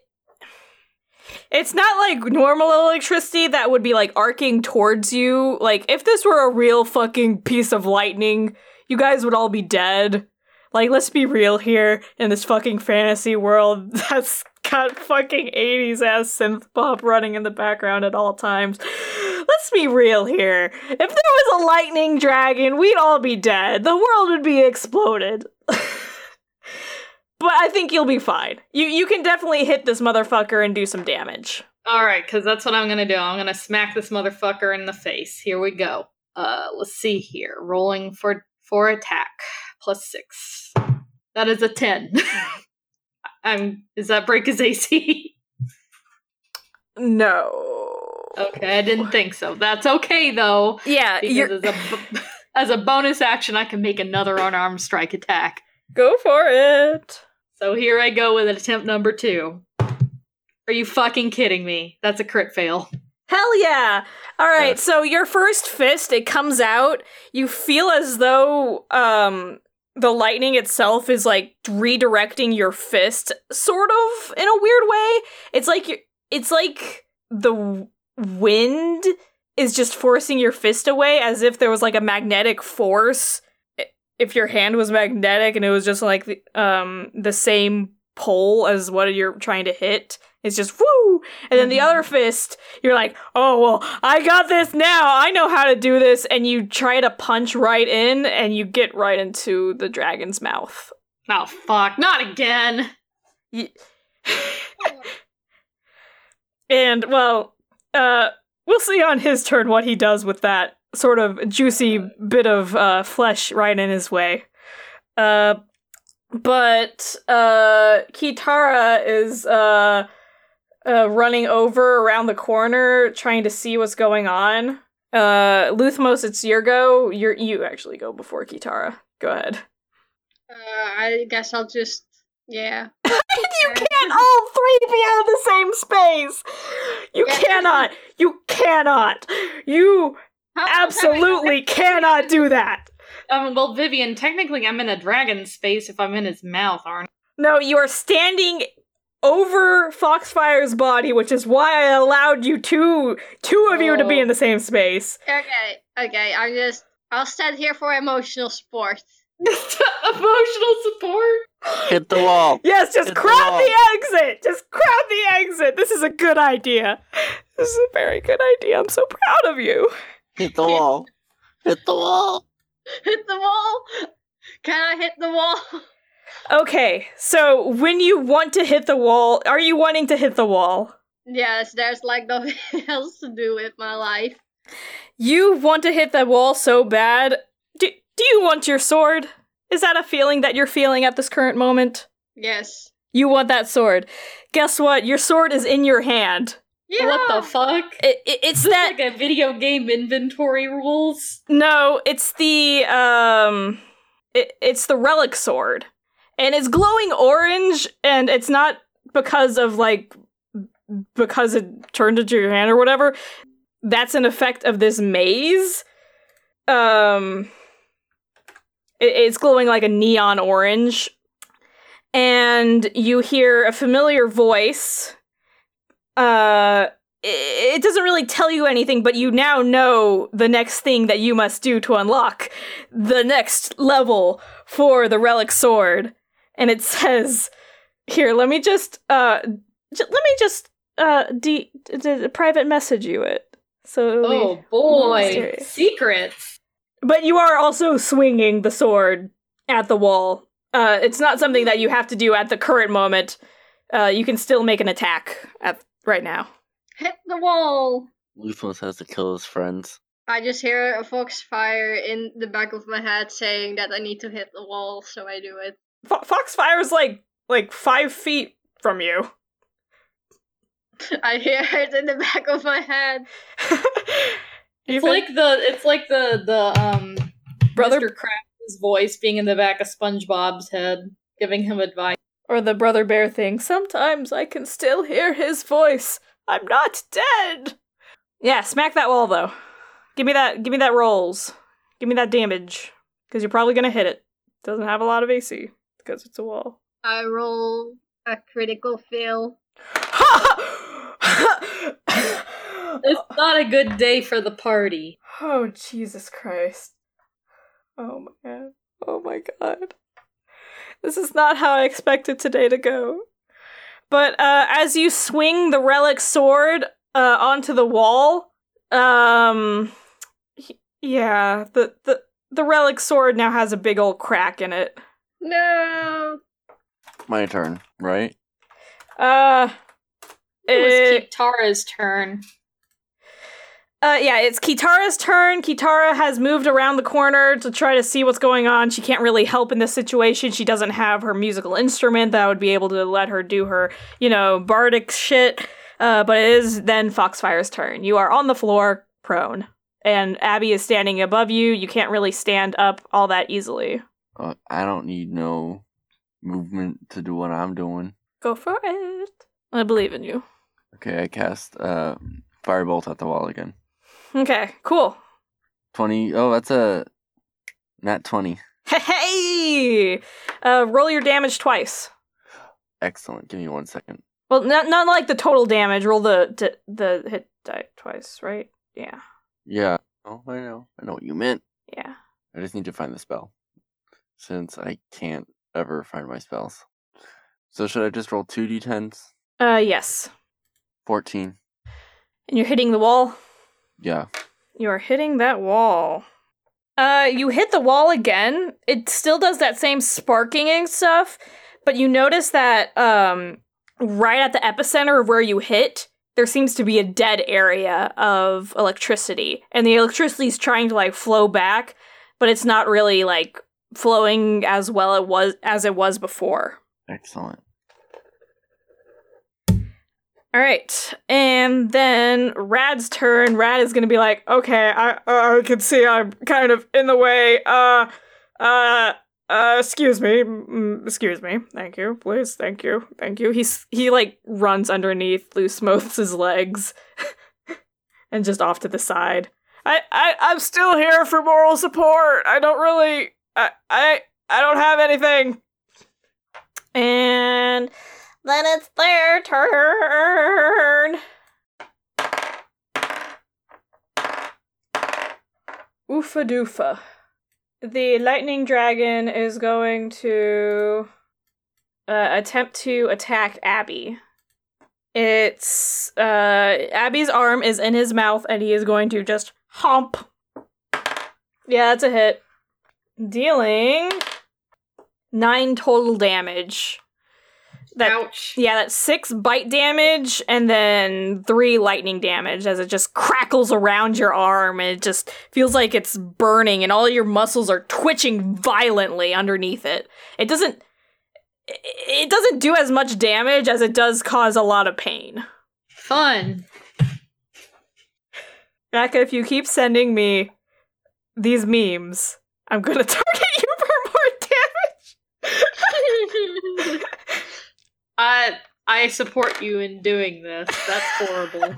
Speaker 1: it's not like normal electricity that would be like arcing towards you like if this were a real fucking piece of lightning you guys would all be dead like let's be real here in this fucking fantasy world (laughs) that's got fucking 80s ass synth pop running in the background at all times let's be real here if there was a lightning dragon we'd all be dead the world would be exploded (laughs) But I think you'll be fine. You you can definitely hit this motherfucker and do some damage.
Speaker 3: All right, because that's what I'm gonna do. I'm gonna smack this motherfucker in the face. Here we go. Uh, let's see here. Rolling for for attack plus six. That is a 10. (laughs) I'm is that break his AC?
Speaker 1: No.
Speaker 3: okay, I didn't think so. That's okay though.
Speaker 1: Yeah,
Speaker 3: Because as a as a bonus action I can make another unarmed strike attack.
Speaker 1: go for it.
Speaker 3: So here I go with attempt number 2. Are you fucking kidding me? That's a crit fail.
Speaker 1: Hell yeah! All right, so your first fist, it comes out. You feel as though um the lightning itself is like redirecting your fist, sort of in a weird way. It's like it's like the wind is just forcing your fist away, as if there was like a magnetic force. If your hand was magnetic and it was just like the, um the same pole as what you're trying to hit, it's just woo. And then the
Speaker 3: Mhm.
Speaker 1: other fist, you're like, oh well, I got this now. I know how to do this. And you try to punch right in, and you get right into the dragon's mouth.
Speaker 3: Oh fuck, not again.
Speaker 1: And well, uh, we'll see on his turn what he does with that sort of juicy bit of uh, flesh right in his way. Uh, but uh, Kitara is uh, uh, running over around the corner, trying to see what's going on. Uh, Luthmos, it's your go. You're you actually go before Kitara. Go ahead.
Speaker 5: Uh, I guess I'll just yeah. (laughs)
Speaker 1: you can't all three be out of the same space. You
Speaker 5: Yeah.
Speaker 1: cannot. You cannot. You absolutely (laughs) cannot do that.
Speaker 3: Um, well, Vivian, technically I'm in a dragon space if I'm in his mouth, aren't
Speaker 1: No, you are standing over Foxfire's body, which is why I allowed you two two of you to be
Speaker 3: Oh.
Speaker 1: in the same space.
Speaker 5: Okay, okay. I'm just. I'll stand here for emotional support. (laughs)
Speaker 3: Emotional support?
Speaker 4: Hit the wall.
Speaker 1: Yes, just
Speaker 4: Hit the
Speaker 1: crowd
Speaker 4: wall.
Speaker 1: the exit. Just crowd the exit. This is a good idea. This is a very good idea. I'm so proud of you.
Speaker 4: Hit the wall. Hit the wall. (laughs)
Speaker 5: Hit the wall. Can I hit the wall?
Speaker 1: Okay, so when you want to hit the wall, are you wanting to hit the wall?
Speaker 5: Yes, there's like nothing (laughs) else to do with my life.
Speaker 1: You want to hit the wall so bad. Do, do you want your sword? Is that a feeling that you're feeling at this current moment?
Speaker 5: Yes.
Speaker 1: You want that sword. Guess what? Your sword is in your hand.
Speaker 5: Yeah.
Speaker 3: What the fuck?
Speaker 1: It, it, it's
Speaker 3: Is this
Speaker 1: that.
Speaker 3: like a video game inventory rules?
Speaker 1: No, it's the um it, it's the relic sword. And it's glowing orange and it's not because of like because it turned into your hand or whatever. That's an effect of this maze. Um it, it's glowing like a neon orange. And you hear a familiar voice. Uh it doesn't really tell you anything, but you now know the next thing that you must do to unlock the next level for the relic sword. And it (laughs) says, "Here, let me just uh, j- let me just uh, de- d- d- private message you it." So,
Speaker 3: Oh boy, secrets.
Speaker 1: but you are also swinging the sword at the wall. Uh, it's not something that you have to do at the current moment. Uh, you can still make an attack at right now.
Speaker 5: Hit the wall.
Speaker 4: Luthmos has to kill his friends.
Speaker 5: I just hear a foxfire in the back of my head saying that I need to hit the wall, so I do it.
Speaker 1: Fo- Foxfire's like like five feet from you. (laughs)
Speaker 5: I hear it in the back of my head. (laughs)
Speaker 3: It's
Speaker 1: Even-
Speaker 3: like the it's like the the um
Speaker 1: Brother-
Speaker 3: Mr. Krabs' voice being in the back of SpongeBob's head, giving him advice.
Speaker 1: Or the brother bear thing. Sometimes I can still hear his voice. I'm not dead. Yeah, smack that wall though. Give me that. Give me that rolls. Give me that damage because you're probably gonna hit it. Doesn't have a lot of AC because it's a wall.
Speaker 5: I roll a critical fail. (laughs)
Speaker 3: It's not a good day for the party.
Speaker 1: Oh Jesus Christ. Oh my god. Oh my god. This is not how I expected today to go. But uh as you swing the relic sword uh onto the wall, um y- yeah, the the the relic sword now has a big old crack in it.
Speaker 5: No.
Speaker 4: My turn, right?
Speaker 1: Uh
Speaker 3: It was
Speaker 1: eh,
Speaker 3: Tara's turn.
Speaker 1: Uh, yeah, it's Kitara's turn. Kitara has moved around the corner to try to see what's going on. She can't really help in this situation. She doesn't have her musical instrument that would be able to let her do her, you know, bardic shit. Uh, but it is then Foxfire's turn. You are on the floor, prone, and Abby is standing above you. You can't really stand up all that easily.
Speaker 4: Uh, I don't need no movement to do what I'm doing.
Speaker 1: Go for it. I believe in you.
Speaker 4: Okay, I cast uh, firebolt at the wall again.
Speaker 1: Okay, cool.
Speaker 4: Twenty. Oh, that's a nat twenty.
Speaker 1: Hey! Uh, roll your damage twice.
Speaker 4: Excellent. Give me one second.
Speaker 1: Well, not not like the total damage. Roll the the, the hit die twice, right? Yeah,
Speaker 4: Yeah. Oh, I know. I know what you meant.
Speaker 1: yeah.
Speaker 4: I just need to find the spell, since I can't ever find my spells. So should I just roll two d10s?
Speaker 1: Uh, yes.
Speaker 4: Fourteen.
Speaker 1: And you're hitting the wall.
Speaker 4: Yeah.
Speaker 1: You are hitting that wall. Uh, you hit the wall again. It still does that same sparking and stuff, but you notice that um, right at the epicenter of where you hit, there seems to be a dead area of electricity, and the electricity is trying to like flow back, but it's not really like flowing as well it was as it was before.
Speaker 4: Excellent.
Speaker 1: All right, and then Rad's turn. Rad is gonna be like, "Okay, I uh, I can see I'm kind of in the way. Uh, uh, uh, excuse me, mm, excuse me. Thank you, please. Thank you, thank you." He's he like runs underneath Loose Moses' legs, (laughs) and just off to the side. I I I'm still here for moral support. I don't really. I I I don't have anything. And then it's their turn. Oofa doofa. The lightning dragon is going to uh, attempt to attack Abby. It's uh, Abby's arm is in his mouth, and he is going to just hump. Yeah, that's a hit. Dealing nine total damage. That
Speaker 3: Ouch.
Speaker 1: yeah, that's six bite damage and then three lightning damage as it just crackles around your arm and it just feels like it's burning and all your muscles are twitching violently underneath it. It doesn't it- doesn't do as much damage as it does cause a lot of pain.
Speaker 3: Fun.
Speaker 1: Becca, if you keep sending me these memes, I'm gonna (laughs) target you for more damage.
Speaker 3: I I support you in doing this. That's (laughs) horrible.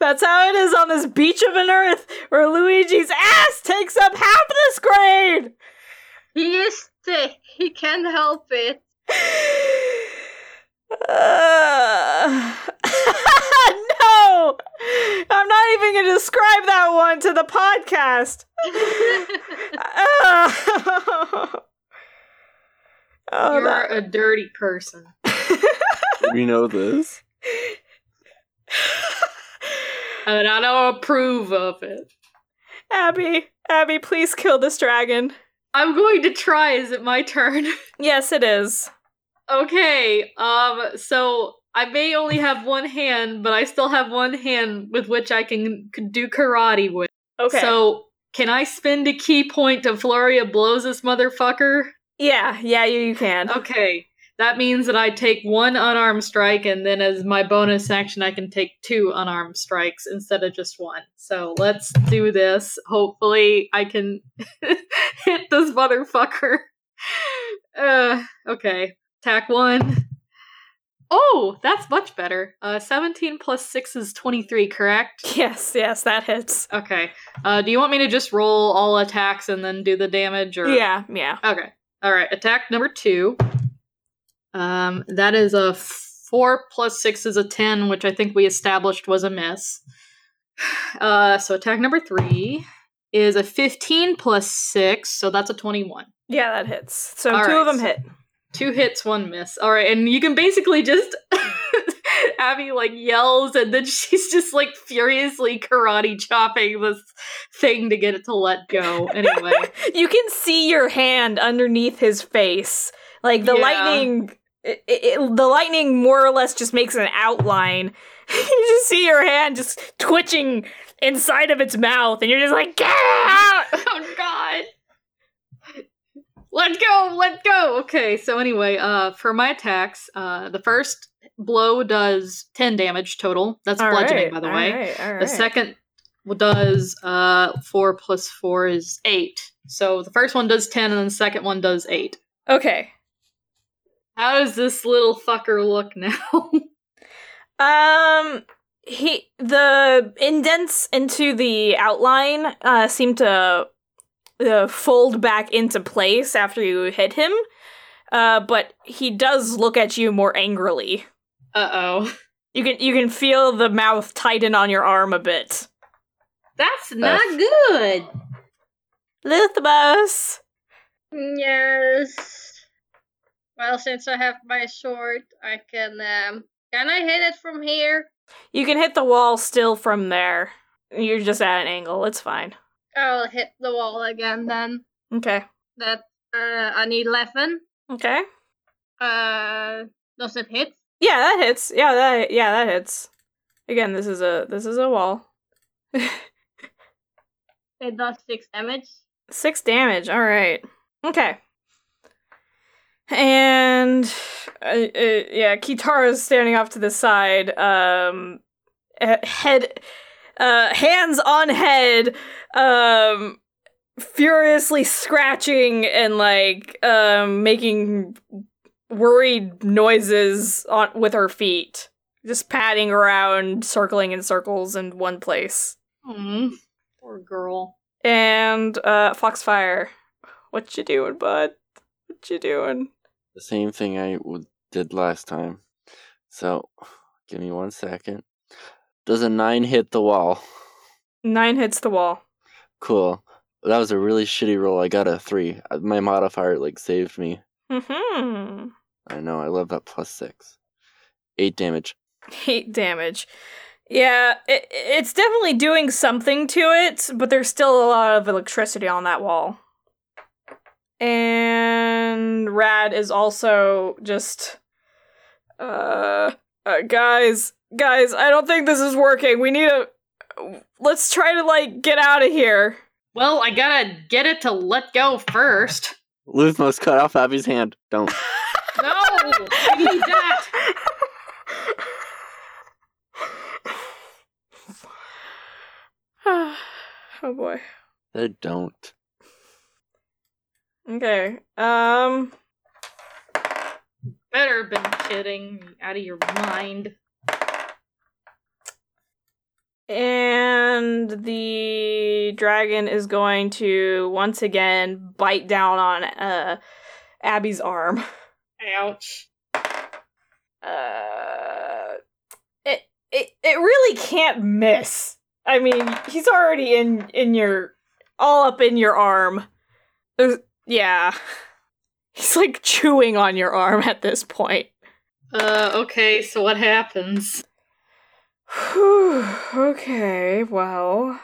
Speaker 1: That's how it is on this beach of an earth where Luigi's ass takes up half the screen.
Speaker 5: he is sick. He can't help it.
Speaker 1: Uh, (sighs) no, I'm not even going to describe that one to the podcast. Uh, (laughs) (laughs) oh,
Speaker 3: You're
Speaker 1: that-
Speaker 3: a dirty person.
Speaker 4: We know this. (laughs)
Speaker 3: And I don't approve of it.
Speaker 1: Abby, Abby, please kill this dragon.
Speaker 3: I'm going to try. Is it my turn? (laughs)
Speaker 1: Yes, it is.
Speaker 3: okay. Um. So I may only have one hand, but I still have one hand with which I can, can do karate with.
Speaker 1: Okay.
Speaker 3: So can I spend a ki point to flurry of blows this motherfucker?
Speaker 1: yeah, yeah, you, you can.
Speaker 3: Okay. That means that I take one unarmed strike, and then as my bonus action, I can take two unarmed strikes instead of just one. So let's do this. Hopefully, I can (laughs) hit this motherfucker. (laughs) Uh, okay. Attack one. Oh, that's much better. Uh, 17 plus 6 is 23, correct? (laughs)
Speaker 1: Yes, yes, that hits.
Speaker 3: Okay. Uh, do you want me to just roll all attacks and then do the damage? Or
Speaker 1: Yeah, yeah.
Speaker 3: Okay. All right. Attack number two. Um, that is a four plus six is a ten, which I think we established was a miss. (sighs) Uh, so attack number three is a fifteen plus six, so that's a twenty-one.
Speaker 1: Yeah, that hits. So
Speaker 3: All
Speaker 1: two of them
Speaker 3: so-
Speaker 1: hit.
Speaker 3: Two hits, one miss. All right, and you can basically just (laughs) Abby like yells, and then (laughs) she's just like furiously karate chopping this thing to get it to let go. Anyway. (laughs)
Speaker 1: You can see your hand underneath his face. Like the
Speaker 3: Yeah.
Speaker 1: lightning it, it, the lightning more or less just makes an outline. (laughs) you just see your hand just twitching inside of its mouth, and you're just like, get out! (laughs)
Speaker 3: oh god. Let go, let go. Okay, so anyway, uh for my attacks, uh the first blow does 10 damage total. That's
Speaker 1: All
Speaker 3: bludgeoning
Speaker 1: right,
Speaker 3: by the way.
Speaker 1: right,
Speaker 3: The second does uh 4 plus 4 is 8. So the first one does 10 and the second one does 8.
Speaker 1: Okay.
Speaker 3: How does this little fucker look now? (laughs)
Speaker 1: Um, he the indents into the outline uh seem to uh, fold back into place after you hit him. Uh, but he does look at you more angrily.
Speaker 3: Uh-oh.
Speaker 1: You can you can feel the mouth tighten on your arm a bit.
Speaker 3: That's not
Speaker 4: Uh,
Speaker 3: good.
Speaker 1: Luthmos.
Speaker 5: Yes. Well, since I have my sword, I can. Um, can I hit it from here?
Speaker 1: You can hit the wall still from there. You're just at an angle. It's fine.
Speaker 5: I'll hit the wall again then.
Speaker 1: Okay.
Speaker 5: That uh, I need eleven.
Speaker 1: Okay.
Speaker 5: Uh, does it hit?
Speaker 1: Yeah, that hits. Yeah, that yeah, that hits. Again, this is a this is a wall. (laughs)
Speaker 5: It does six damage.
Speaker 1: Six damage. All right. Okay. And uh, uh, yeah, Kitara's standing off to the side. Um, head, uh, hands on head. Um, furiously scratching and like um making worried noises on with her feet just patting around circling in circles in one place
Speaker 3: Mm, poor girl.
Speaker 1: and uh foxfire what you doing bud what you doing
Speaker 4: The same thing I w- did last time. So, give me one second. Does a nine hit the wall?
Speaker 1: nine hits the wall
Speaker 4: Cool. That was a really shitty roll. I got a three. Uh, My modifier like saved me.
Speaker 1: hmm
Speaker 4: I know. I love that plus six. Eight damage. (laughs)
Speaker 1: eight damage yeah it, it's definitely doing something to it but there's still a lot of electricity on that wall and rad is also just uh, uh guys guys i don't think this is working we need a let's try to like get out of here
Speaker 3: Well, I gotta get it to let go first. (laughs)
Speaker 4: Luthmos cut off Abby's hand. Don't. (laughs)
Speaker 3: No, I need that. (sighs) (sighs)
Speaker 1: oh boy
Speaker 4: I don't.
Speaker 1: Okay um
Speaker 3: Better been kidding. Out of your mind.
Speaker 1: And the dragon is going to once again bite down on uh Abby's arm.
Speaker 3: Ouch.
Speaker 1: Uh it it it really can't miss. I mean, he's already in in your all up in your arm. There's yeah. (laughs) He's like chewing on your arm at this point.
Speaker 3: Uh, okay, so what happens? (sighs)
Speaker 1: Okay, well.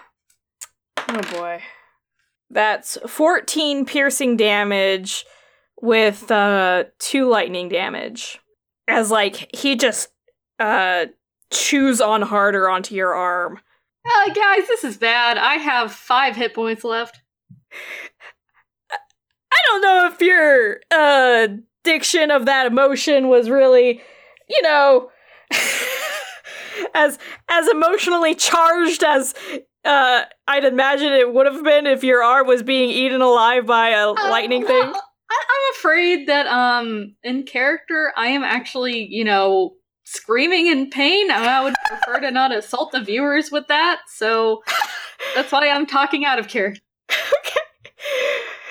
Speaker 1: Oh boy. That's 14 piercing damage with uh 2 lightning damage. As like he just uh chews on harder onto your arm.
Speaker 3: Uh, guys, this is bad. I have five hit points left. (laughs)
Speaker 1: I don't know if your uh diction of that emotion was really, you know, (laughs) as as emotionally charged as uh I'd imagine it would have been if your arm was being eaten alive by a lightning
Speaker 3: Uh,
Speaker 1: thing.
Speaker 3: well, I- I'm afraid that um in character I am actually, you know, screaming in pain, I would prefer to not assault the viewers with that. So (laughs) that's why I'm talking out of character.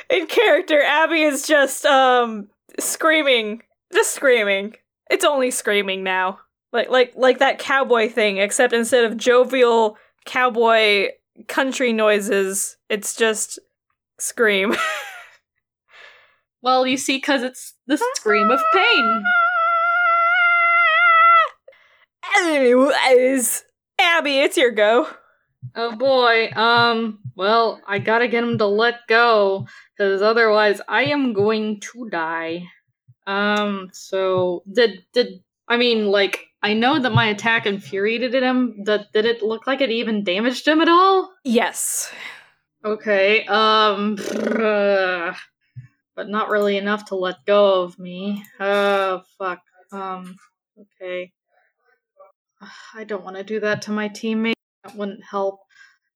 Speaker 1: In character, Abby is just um screaming, just screaming. It's only screaming now. Like like like that cowboy thing, except instead of jovial cowboy country noises, it's just scream. (laughs)
Speaker 3: Well, you see, because it's the scream of pain.
Speaker 1: Anyways, Abby, it's your go.
Speaker 3: Oh boy. Um. Well, I gotta get him to let go, because otherwise I am going to die. Um. So did did I mean like I know that my attack infuriated him. That did it look like it even damaged him at all?
Speaker 1: Yes.
Speaker 3: Okay. Um. but not really enough to let go of me. Oh fuck. Um. Okay. I don't want to do that to my teammate. That wouldn't help.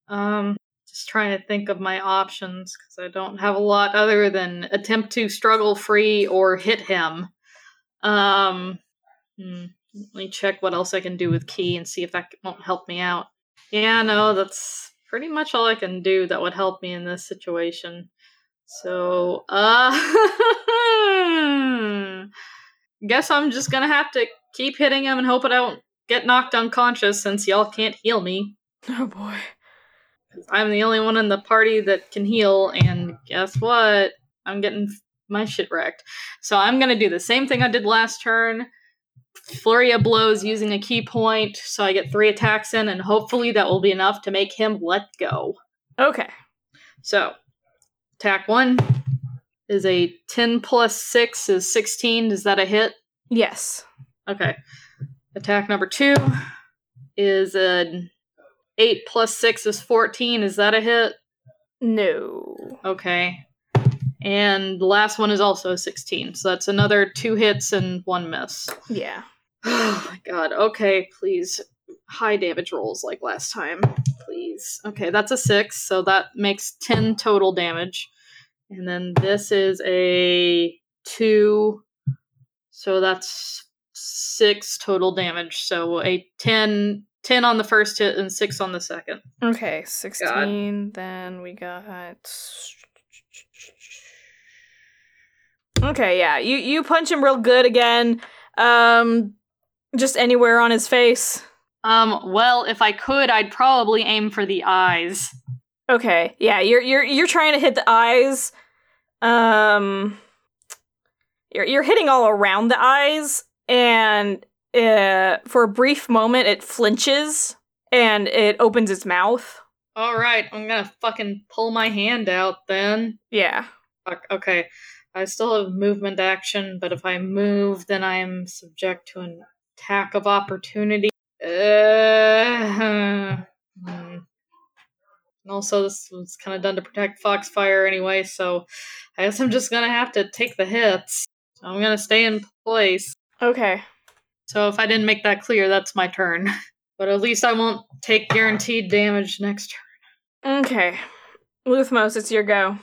Speaker 3: Um. Just trying to think of my options because I don't have a lot other than attempt to struggle free or hit him. Um. hmm, Let me check what else I can do with ki and see if that won't help me out. Yeah, no, that's pretty much all I can do that would help me in this situation. So, uh, (laughs) guess I'm just gonna have to keep hitting him and hope I don't get knocked unconscious since y'all can't heal me.
Speaker 1: Oh boy.
Speaker 3: I'm the only one in the party that can heal, and guess what? I'm getting my shit wrecked. So I'm gonna do the same thing I did last turn. Flurry of blows using a ki point, so I get three attacks in, and hopefully that will be enough to make him let go.
Speaker 1: Okay.
Speaker 3: So, attack one is a 10 plus 6 is 16. Is that a hit?
Speaker 1: Yes.
Speaker 3: Okay. Attack number two is an 8 plus 6 is 14. Is that a hit?
Speaker 1: No.
Speaker 3: Okay. And the last one is also 16. So that's another two hits and one miss.
Speaker 1: Yeah. (sighs)
Speaker 3: Oh my god. Okay, please. High damage rolls like last time. Please. Okay, that's a 6. So that makes 10 total damage. And then this is a 2. So that's 6 total damage. So a 10 10 on the first hit and 6 on the second.
Speaker 1: Okay, 16. Then we got. Okay, yeah. You you punch him real good again. Um just anywhere on his face.
Speaker 3: Um, well, if I could, I'd probably aim for the eyes.
Speaker 1: Okay. Yeah, you're you're you're trying to hit the eyes. Um you're you're hitting all around the eyes and uh for a brief moment it flinches and it opens its mouth.
Speaker 3: All right, I'm gonna fucking pull my hand out then.
Speaker 1: Yeah.
Speaker 3: Fuck. Okay. I still have movement action, but if I move, then I am subject to an attack of opportunity. Uh, hmm. And also, this was kind of done to protect Foxfire anyway, so I guess I'm just gonna have to take the hits. I'm gonna stay in place.
Speaker 1: Okay.
Speaker 3: So if I didn't make that clear, that's my turn. (laughs) But at least I won't take guaranteed damage next turn.
Speaker 1: Okay. Luthmos, it's your go.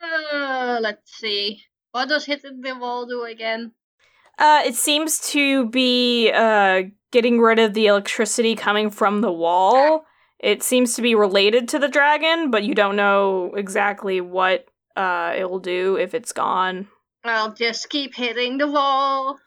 Speaker 5: Uh, let's see. What does hitting the wall do again?
Speaker 1: Uh, it seems to be uh getting rid of the electricity coming from the wall. It seems to be related to the dragon, but you don't know exactly what uh it will do if it's gone.
Speaker 5: I'll just keep hitting the wall.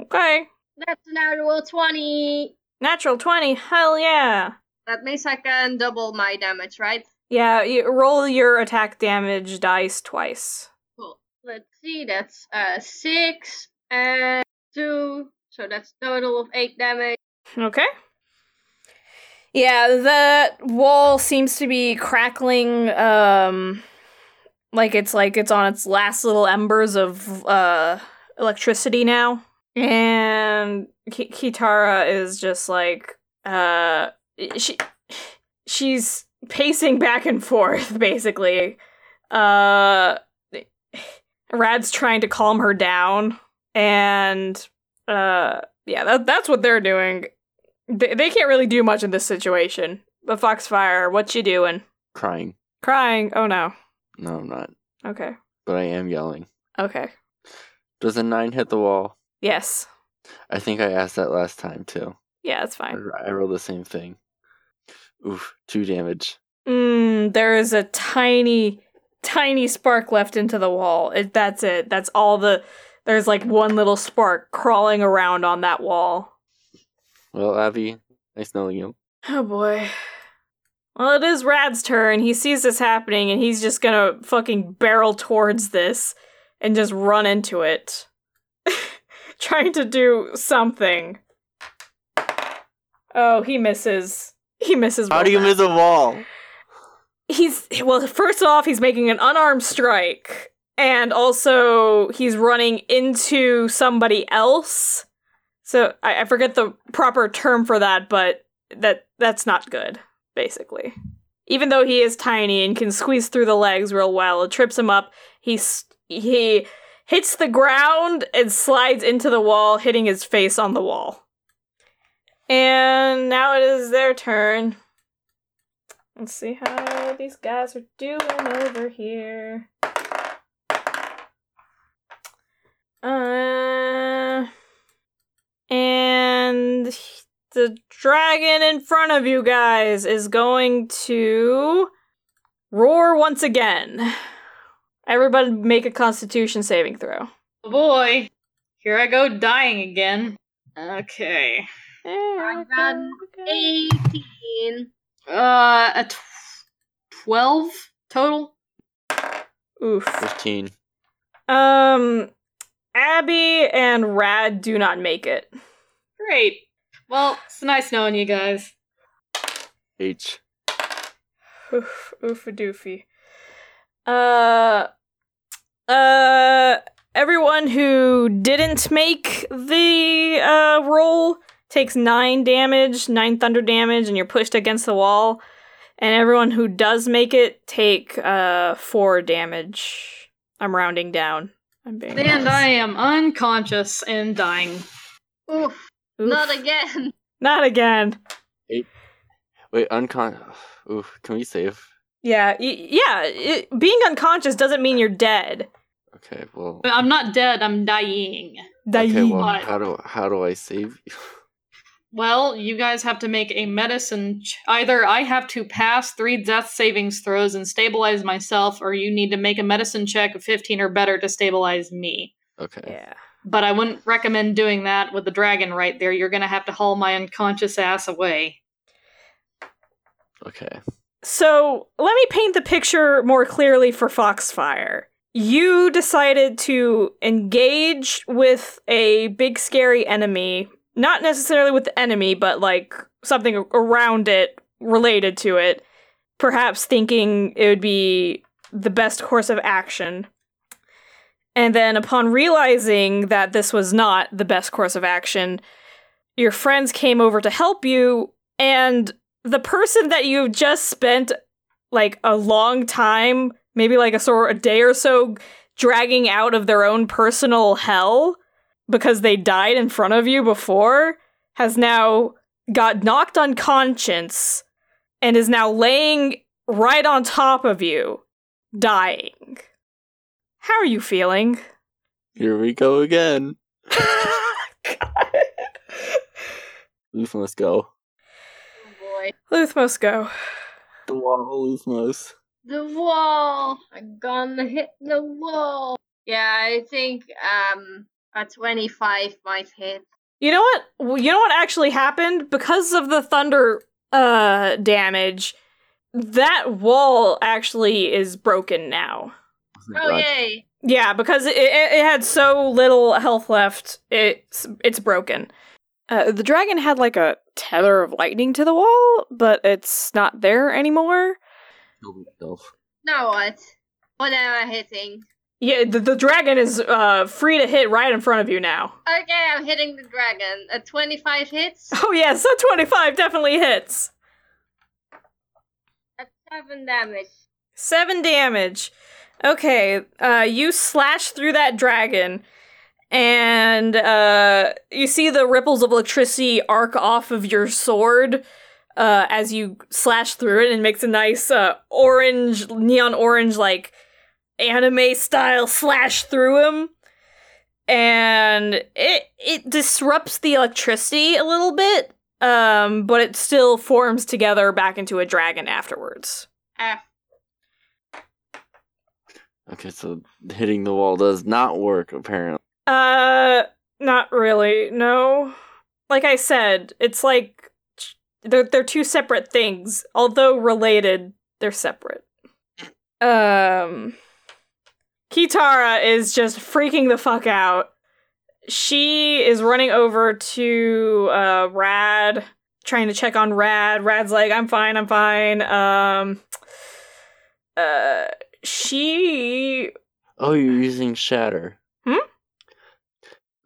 Speaker 1: Okay.
Speaker 5: That's an natural 20.
Speaker 1: Natural 20. Hell yeah.
Speaker 5: That means I can double my damage, right?
Speaker 1: Yeah, you roll your attack damage dice twice.
Speaker 5: Cool. Let's see, that's uh, 6 and 2. So that's total of 8 damage.
Speaker 1: Okay. Yeah, the wall seems to be crackling um like it's like it's on its last little embers of uh electricity now. And Ki- Kitara is just like uh she she's pacing back and forth (laughs) basically. Uh Rad's trying to calm her down and uh yeah, that that's what they're doing. They, they can't really do much in this situation. But Foxfire, what you doing?
Speaker 4: Crying.
Speaker 1: Crying? Oh no.
Speaker 4: No, I'm not.
Speaker 1: Okay.
Speaker 4: But I am yelling.
Speaker 1: Okay.
Speaker 4: Does a nine hit the wall?
Speaker 1: Yes.
Speaker 4: I think I asked that last time too.
Speaker 1: Yeah, it's fine.
Speaker 4: I rolled the same thing. Oof, two damage.
Speaker 1: Mm, there is a tiny, tiny spark left into the wall. It, that's it. That's all the. There's like one little spark crawling around on that wall.
Speaker 4: Well, Abby, nice knowing you.
Speaker 1: Oh boy. Well, it is Rad's turn. He sees this happening and he's just gonna fucking barrel towards this and just run into it. Trying to do something. Oh, he misses. He misses.
Speaker 4: How do you miss a wall?
Speaker 1: He's well, first off, he's making an unarmed strike. and also he's running into somebody else. So I, I forget the proper term for that, but that that's not good, basically. Even though he is tiny and can squeeze through the legs real well, it trips him up. He's he hits the ground and slides into the wall, hitting his face on the wall. And now it is their turn. Let's see how these guys are doing over here. Uh, and the dragon in front of you guys is going to roar once again. Everybody make a constitution saving throw.
Speaker 3: Oh boy, here I go dying again. Okay.
Speaker 5: I got 18.
Speaker 3: Uh, a 12 total?
Speaker 1: Oof.
Speaker 4: 15.
Speaker 1: Um, Abby and Rad do not make it.
Speaker 3: Great. Well, it's nice knowing you guys.
Speaker 4: H.
Speaker 1: Oof, oof a doofy. Uh, uh, everyone who didn't make the uh roll takes nine damage, nine thunder damage, and you're pushed against the wall. And everyone who does make it take uh four damage. I'm rounding down. I'm being
Speaker 3: And
Speaker 1: nice.
Speaker 3: I am unconscious and dying.
Speaker 5: Oof,
Speaker 1: Oof.
Speaker 5: not again.
Speaker 1: Not again.
Speaker 4: Wait, uncon. Oof, can we save?
Speaker 1: Yeah, y- yeah. It, being unconscious doesn't mean you're dead.
Speaker 4: Okay, well.
Speaker 3: I'm not dead, I'm dying.
Speaker 1: Dying.
Speaker 4: Okay,
Speaker 3: well,
Speaker 4: how do how do I save you? (laughs)
Speaker 3: Well, you guys have to make a medicine. Ch- Either I have to pass three death savings throws and stabilize myself, or you need to make a medicine check of 15 or better to stabilize me.
Speaker 4: Okay.
Speaker 1: Yeah.
Speaker 3: But I wouldn't recommend doing that with the dragon right there. You're gonna have to haul my unconscious ass away.
Speaker 4: Okay.
Speaker 1: So let me paint the picture more clearly for Foxfire. You decided to engage with a big scary enemy, not necessarily with the enemy, but like something around it related to it, perhaps thinking it would be the best course of action. And then, upon realizing that this was not the best course of action, your friends came over to help you, and the person that you've just spent like a long time, maybe like a sort a day or so, dragging out of their own personal hell because they died in front of you before, has now got knocked unconscious and is now laying right on top of you, dying. How are you feeling?
Speaker 4: Here we go again. (laughs)
Speaker 1: God.
Speaker 4: Luthmos, go.
Speaker 5: Oh boy.
Speaker 1: Luthmos, go.
Speaker 4: The wall, Luthmos.
Speaker 5: The wall. I'm gonna hit the wall. Yeah, I think um a 25 might hit.
Speaker 1: You know what? You know what actually happened because of the thunder uh damage. That wall actually is broken now.
Speaker 5: Oh yay!
Speaker 1: Yeah, because it, it, it had so little health left, it's it's broken. Uh, the dragon had like a tether of lightning to the wall, but it's not there anymore.
Speaker 4: Killed himself.
Speaker 5: Now what? What am I hitting?
Speaker 1: Yeah, the, the dragon is uh, free to hit right in front of you now.
Speaker 5: Okay, I'm hitting the dragon. A 25 hits. (laughs)
Speaker 1: Oh yeah, so twenty five definitely hits.
Speaker 5: That's 7 damage.
Speaker 1: Seven damage. Okay, uh, you slash through that dragon, and uh, you see the ripples of electricity arc off of your sword uh, as you slash through it, and it makes a nice uh, orange, neon orange, like anime style slash through him. And it it disrupts the electricity a little bit, um, but it still forms together back into a dragon afterwards.
Speaker 5: Ah,
Speaker 4: Okay, so hitting the wall does not work, apparently.
Speaker 1: Uh, not really. No. Like I said, it's like they're they're two separate things. Although related, they're separate. Um Kitara is just freaking the fuck out. She is running over to uh Rad, trying to check on Rad. Rad's like, "I'm fine, I'm fine." Um uh she
Speaker 4: Oh, you're using Shatter.
Speaker 1: Hmm?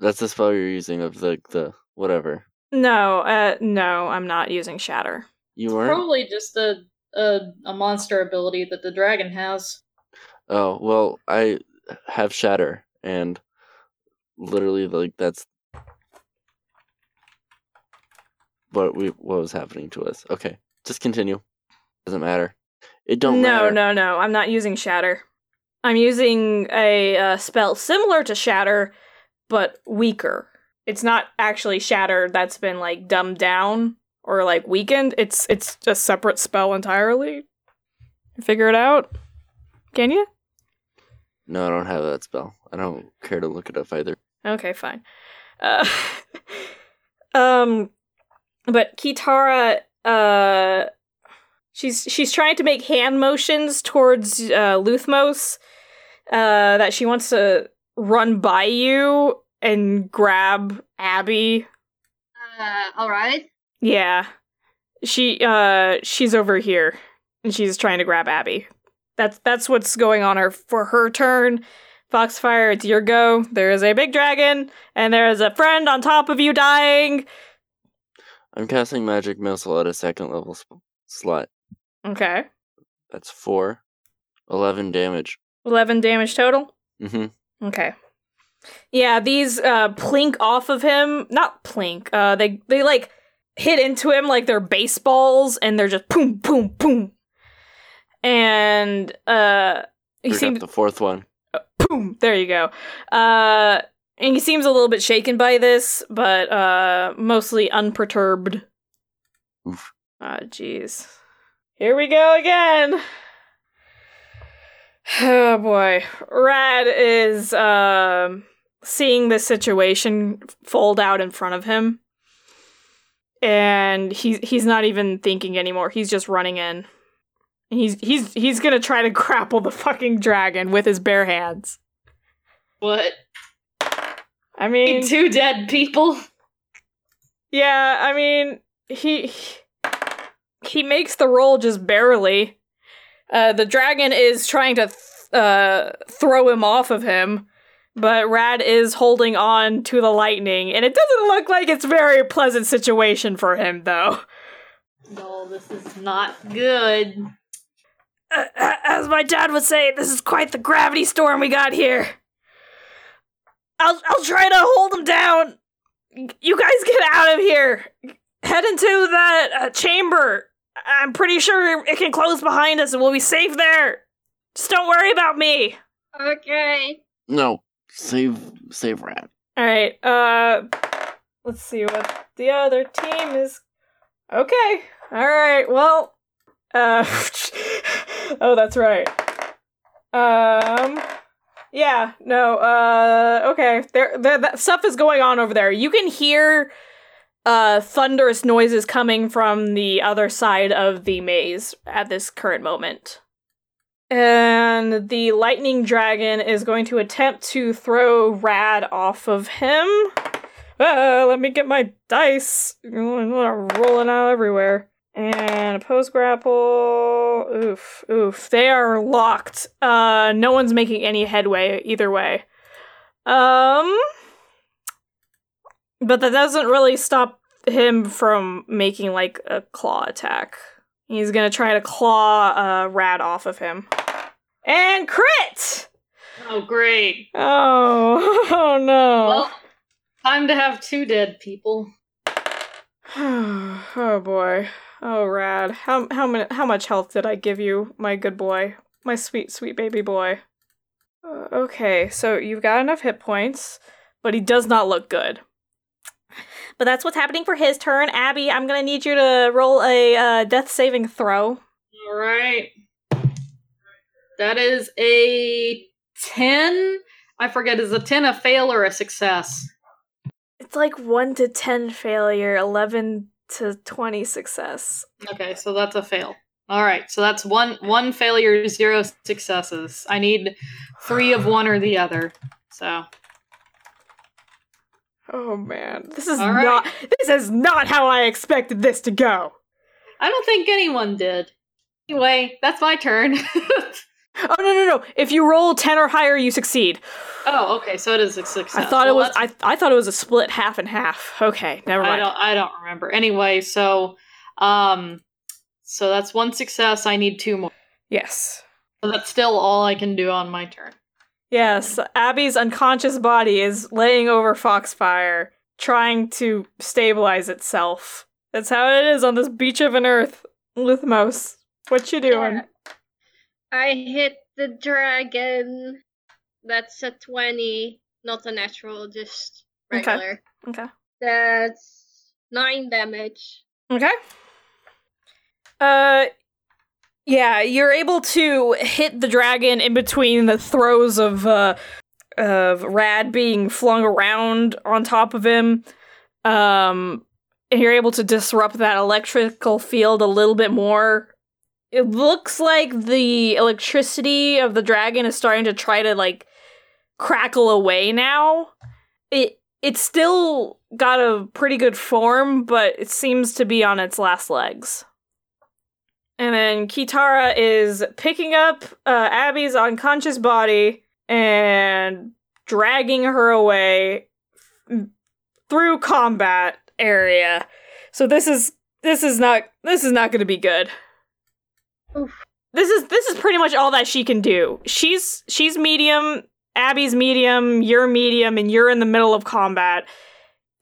Speaker 4: That's the spell you're using of the the whatever.
Speaker 1: No, uh, no, I'm not using Shatter.
Speaker 4: You weren't.
Speaker 3: Probably just a, a a monster ability that the dragon has.
Speaker 4: Oh well, I have Shatter, and literally like that's what we what was happening to us. Okay, just continue. Doesn't matter. It don't
Speaker 1: no,
Speaker 4: matter.
Speaker 1: no, no. I'm not using Shatter. I'm using a uh, spell similar to Shatter, but weaker. It's not actually Shatter that's been like dumbed down or like weakened. It's it's a separate spell entirely. Figure it out. Can you?
Speaker 4: No, I don't have that spell. I don't care to look it up either.
Speaker 1: Okay, fine. Uh, (laughs) um, but Kitara, uh, she's she's trying to make hand motions towards uh, Luthmos, uh, that she wants to run by you and grab Abby.
Speaker 5: Uh, alright.
Speaker 1: Yeah, she uh she's over here and she's trying to grab Abby. That's that's what's going on her for her turn. Foxfire, it's your go. There is a big dragon, and there is a friend on top of you dying.
Speaker 4: I'm casting magic missile at a second level sp- slot.
Speaker 1: Okay,
Speaker 4: That's four. Eleven damage.
Speaker 1: eleven damage total.
Speaker 4: Mm-hmm.
Speaker 1: Okay. Yeah, these uh plink off of him. Not plink. Uh they they like hit into him like they're baseballs and they're just boom boom boom. And uh he seems
Speaker 4: the fourth one.
Speaker 1: boom, there you go. Uh and he seems a little bit shaken by this, but uh mostly unperturbed.
Speaker 4: Oof.
Speaker 1: Ah, jeez. Here we go again. (sighs) Oh boy. Rad is um seeing this situation fold out in front of him. And he's he's not even thinking anymore. He's just running in. And he's he's he's gonna try to (laughs) grapple the fucking dragon with his bare hands.
Speaker 3: What?
Speaker 1: I mean
Speaker 3: Two dead people.
Speaker 1: Yeah, I mean, he he makes the roll just barely. Uh, the dragon is trying to th- uh, throw him off of him, but Rad is holding on to the lightning, and it doesn't look like it's a very pleasant situation for him, though.
Speaker 3: No, this is not good.
Speaker 1: Uh, as my dad would say, this is quite the gravity storm we got here. I'll I'll try to hold him down. You guys get out of here. Head into that uh, chamber. I'm pretty sure it can close behind us and we'll be safe there. Just don't worry about me.
Speaker 5: Okay.
Speaker 4: No, save save Rad.
Speaker 1: All right. Uh let's see what the other team is Okay. All right. Well, uh (laughs) Oh, that's right. Um yeah, no. Uh okay. There there that stuff is going on over there. You can hear uh thunderous noises coming from the other side of the maze at this current moment. And the lightning dragon is going to attempt to throw Rad off of him. Uh, let me get my dice. Rolling out everywhere. And oppose grapple. Oof, oof. They are locked. Uh, no one's making any headway either way. Um, but that doesn't really stop him from making like a claw attack. He's gonna try to claw uh, Rad off of him. And crit!
Speaker 3: Oh, great.
Speaker 1: Oh, (laughs) oh no.
Speaker 3: Well, time to have two dead people. (sighs)
Speaker 1: oh boy. Oh rad. How how many how much health did I give you, my good boy? My sweet sweet baby boy. Uh, okay, so you've got enough hit points, but he does not look good. But that's what's happening for his turn. Abby, I'm gonna need you to roll a uh, death saving throw.
Speaker 3: All right. That is a 10. I forget, is a 10 a fail or a success?
Speaker 1: It's like 1 to 10 failure, 11 to 20 success.
Speaker 3: Okay, so that's a fail. All right, so that's one one failure, zero successes. I need three of one or the other. So
Speaker 1: Oh man, this is
Speaker 3: right.
Speaker 1: not this is not how I expected this to go.
Speaker 3: I don't think anyone did. Anyway, that's my turn. (laughs)
Speaker 1: Oh no no no! If you roll ten or higher, you succeed.
Speaker 3: Oh, okay, so it is a success.
Speaker 1: I thought it was. I I thought it was a split half and half. Okay, never
Speaker 3: I
Speaker 1: mind.
Speaker 3: don't. I don't remember. Anyway, so um, so that's one success. I need two more.
Speaker 1: Yes.
Speaker 3: So that's still all I can do on my turn.
Speaker 1: Yes, Abby's unconscious body is laying over Foxfire, trying to stabilize itself. That's how it is on this beach of an earth. Luthmos, what you doing?
Speaker 5: I hit the dragon. That's a 20. Not a natural, just regular.
Speaker 1: Okay. okay.
Speaker 5: That's 9 damage.
Speaker 1: Okay. Uh yeah, you're able to hit the dragon in between the throws of uh of Rad being flung around on top of him. Um and you're able to disrupt that electrical field a little bit more. It looks like the electricity of the dragon is starting to try to like crackle away now. It it's still got a pretty good form, but it seems to be on its last legs. And then Kitara is picking up uh, Abby's unconscious body and dragging her away through combat area. So this is this is not this is not going to be good.
Speaker 5: Oof.
Speaker 1: This is this is pretty much all that she can do. She's she's medium, Abby's medium, you're medium, and you're in the middle of combat.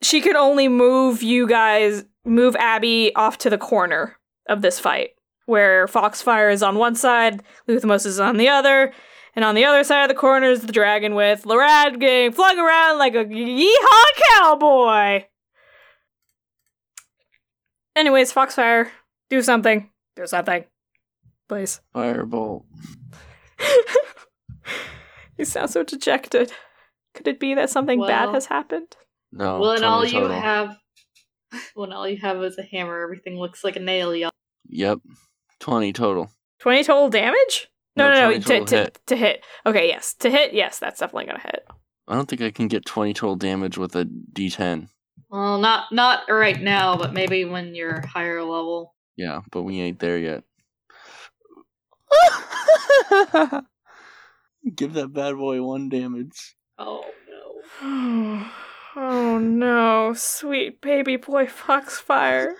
Speaker 1: She can only move you guys, move Abby off to the corner of this fight, where Foxfire is on one side, Luthmos is on the other, and on the other side of the corner is the dragon with Larad getting flung around like a yeehaw cowboy. Anyways, Foxfire, do something. Do something. Please.
Speaker 4: Firebolt. (laughs)
Speaker 1: you sound so dejected. Could it be that something bad has happened?
Speaker 4: No.
Speaker 3: well, and
Speaker 4: 20
Speaker 3: all you
Speaker 4: total.
Speaker 3: have, when all you have is a hammer, everything looks like a nail. Y'all.
Speaker 4: Yep. 20 total.
Speaker 1: 20 total damage? No,
Speaker 4: No,
Speaker 1: no, no, to, to,
Speaker 4: hit.
Speaker 1: to hit. Okay, yes. To hit, yes, that's definitely gonna hit.
Speaker 4: I don't think I can get 20 total damage with a d10.
Speaker 3: Well, not not right now, but maybe when you're higher level.
Speaker 4: Yeah, but we ain't there yet. (laughs) Give that bad boy one damage.
Speaker 3: Oh no. (sighs)
Speaker 1: oh no, sweet baby boy Foxfire.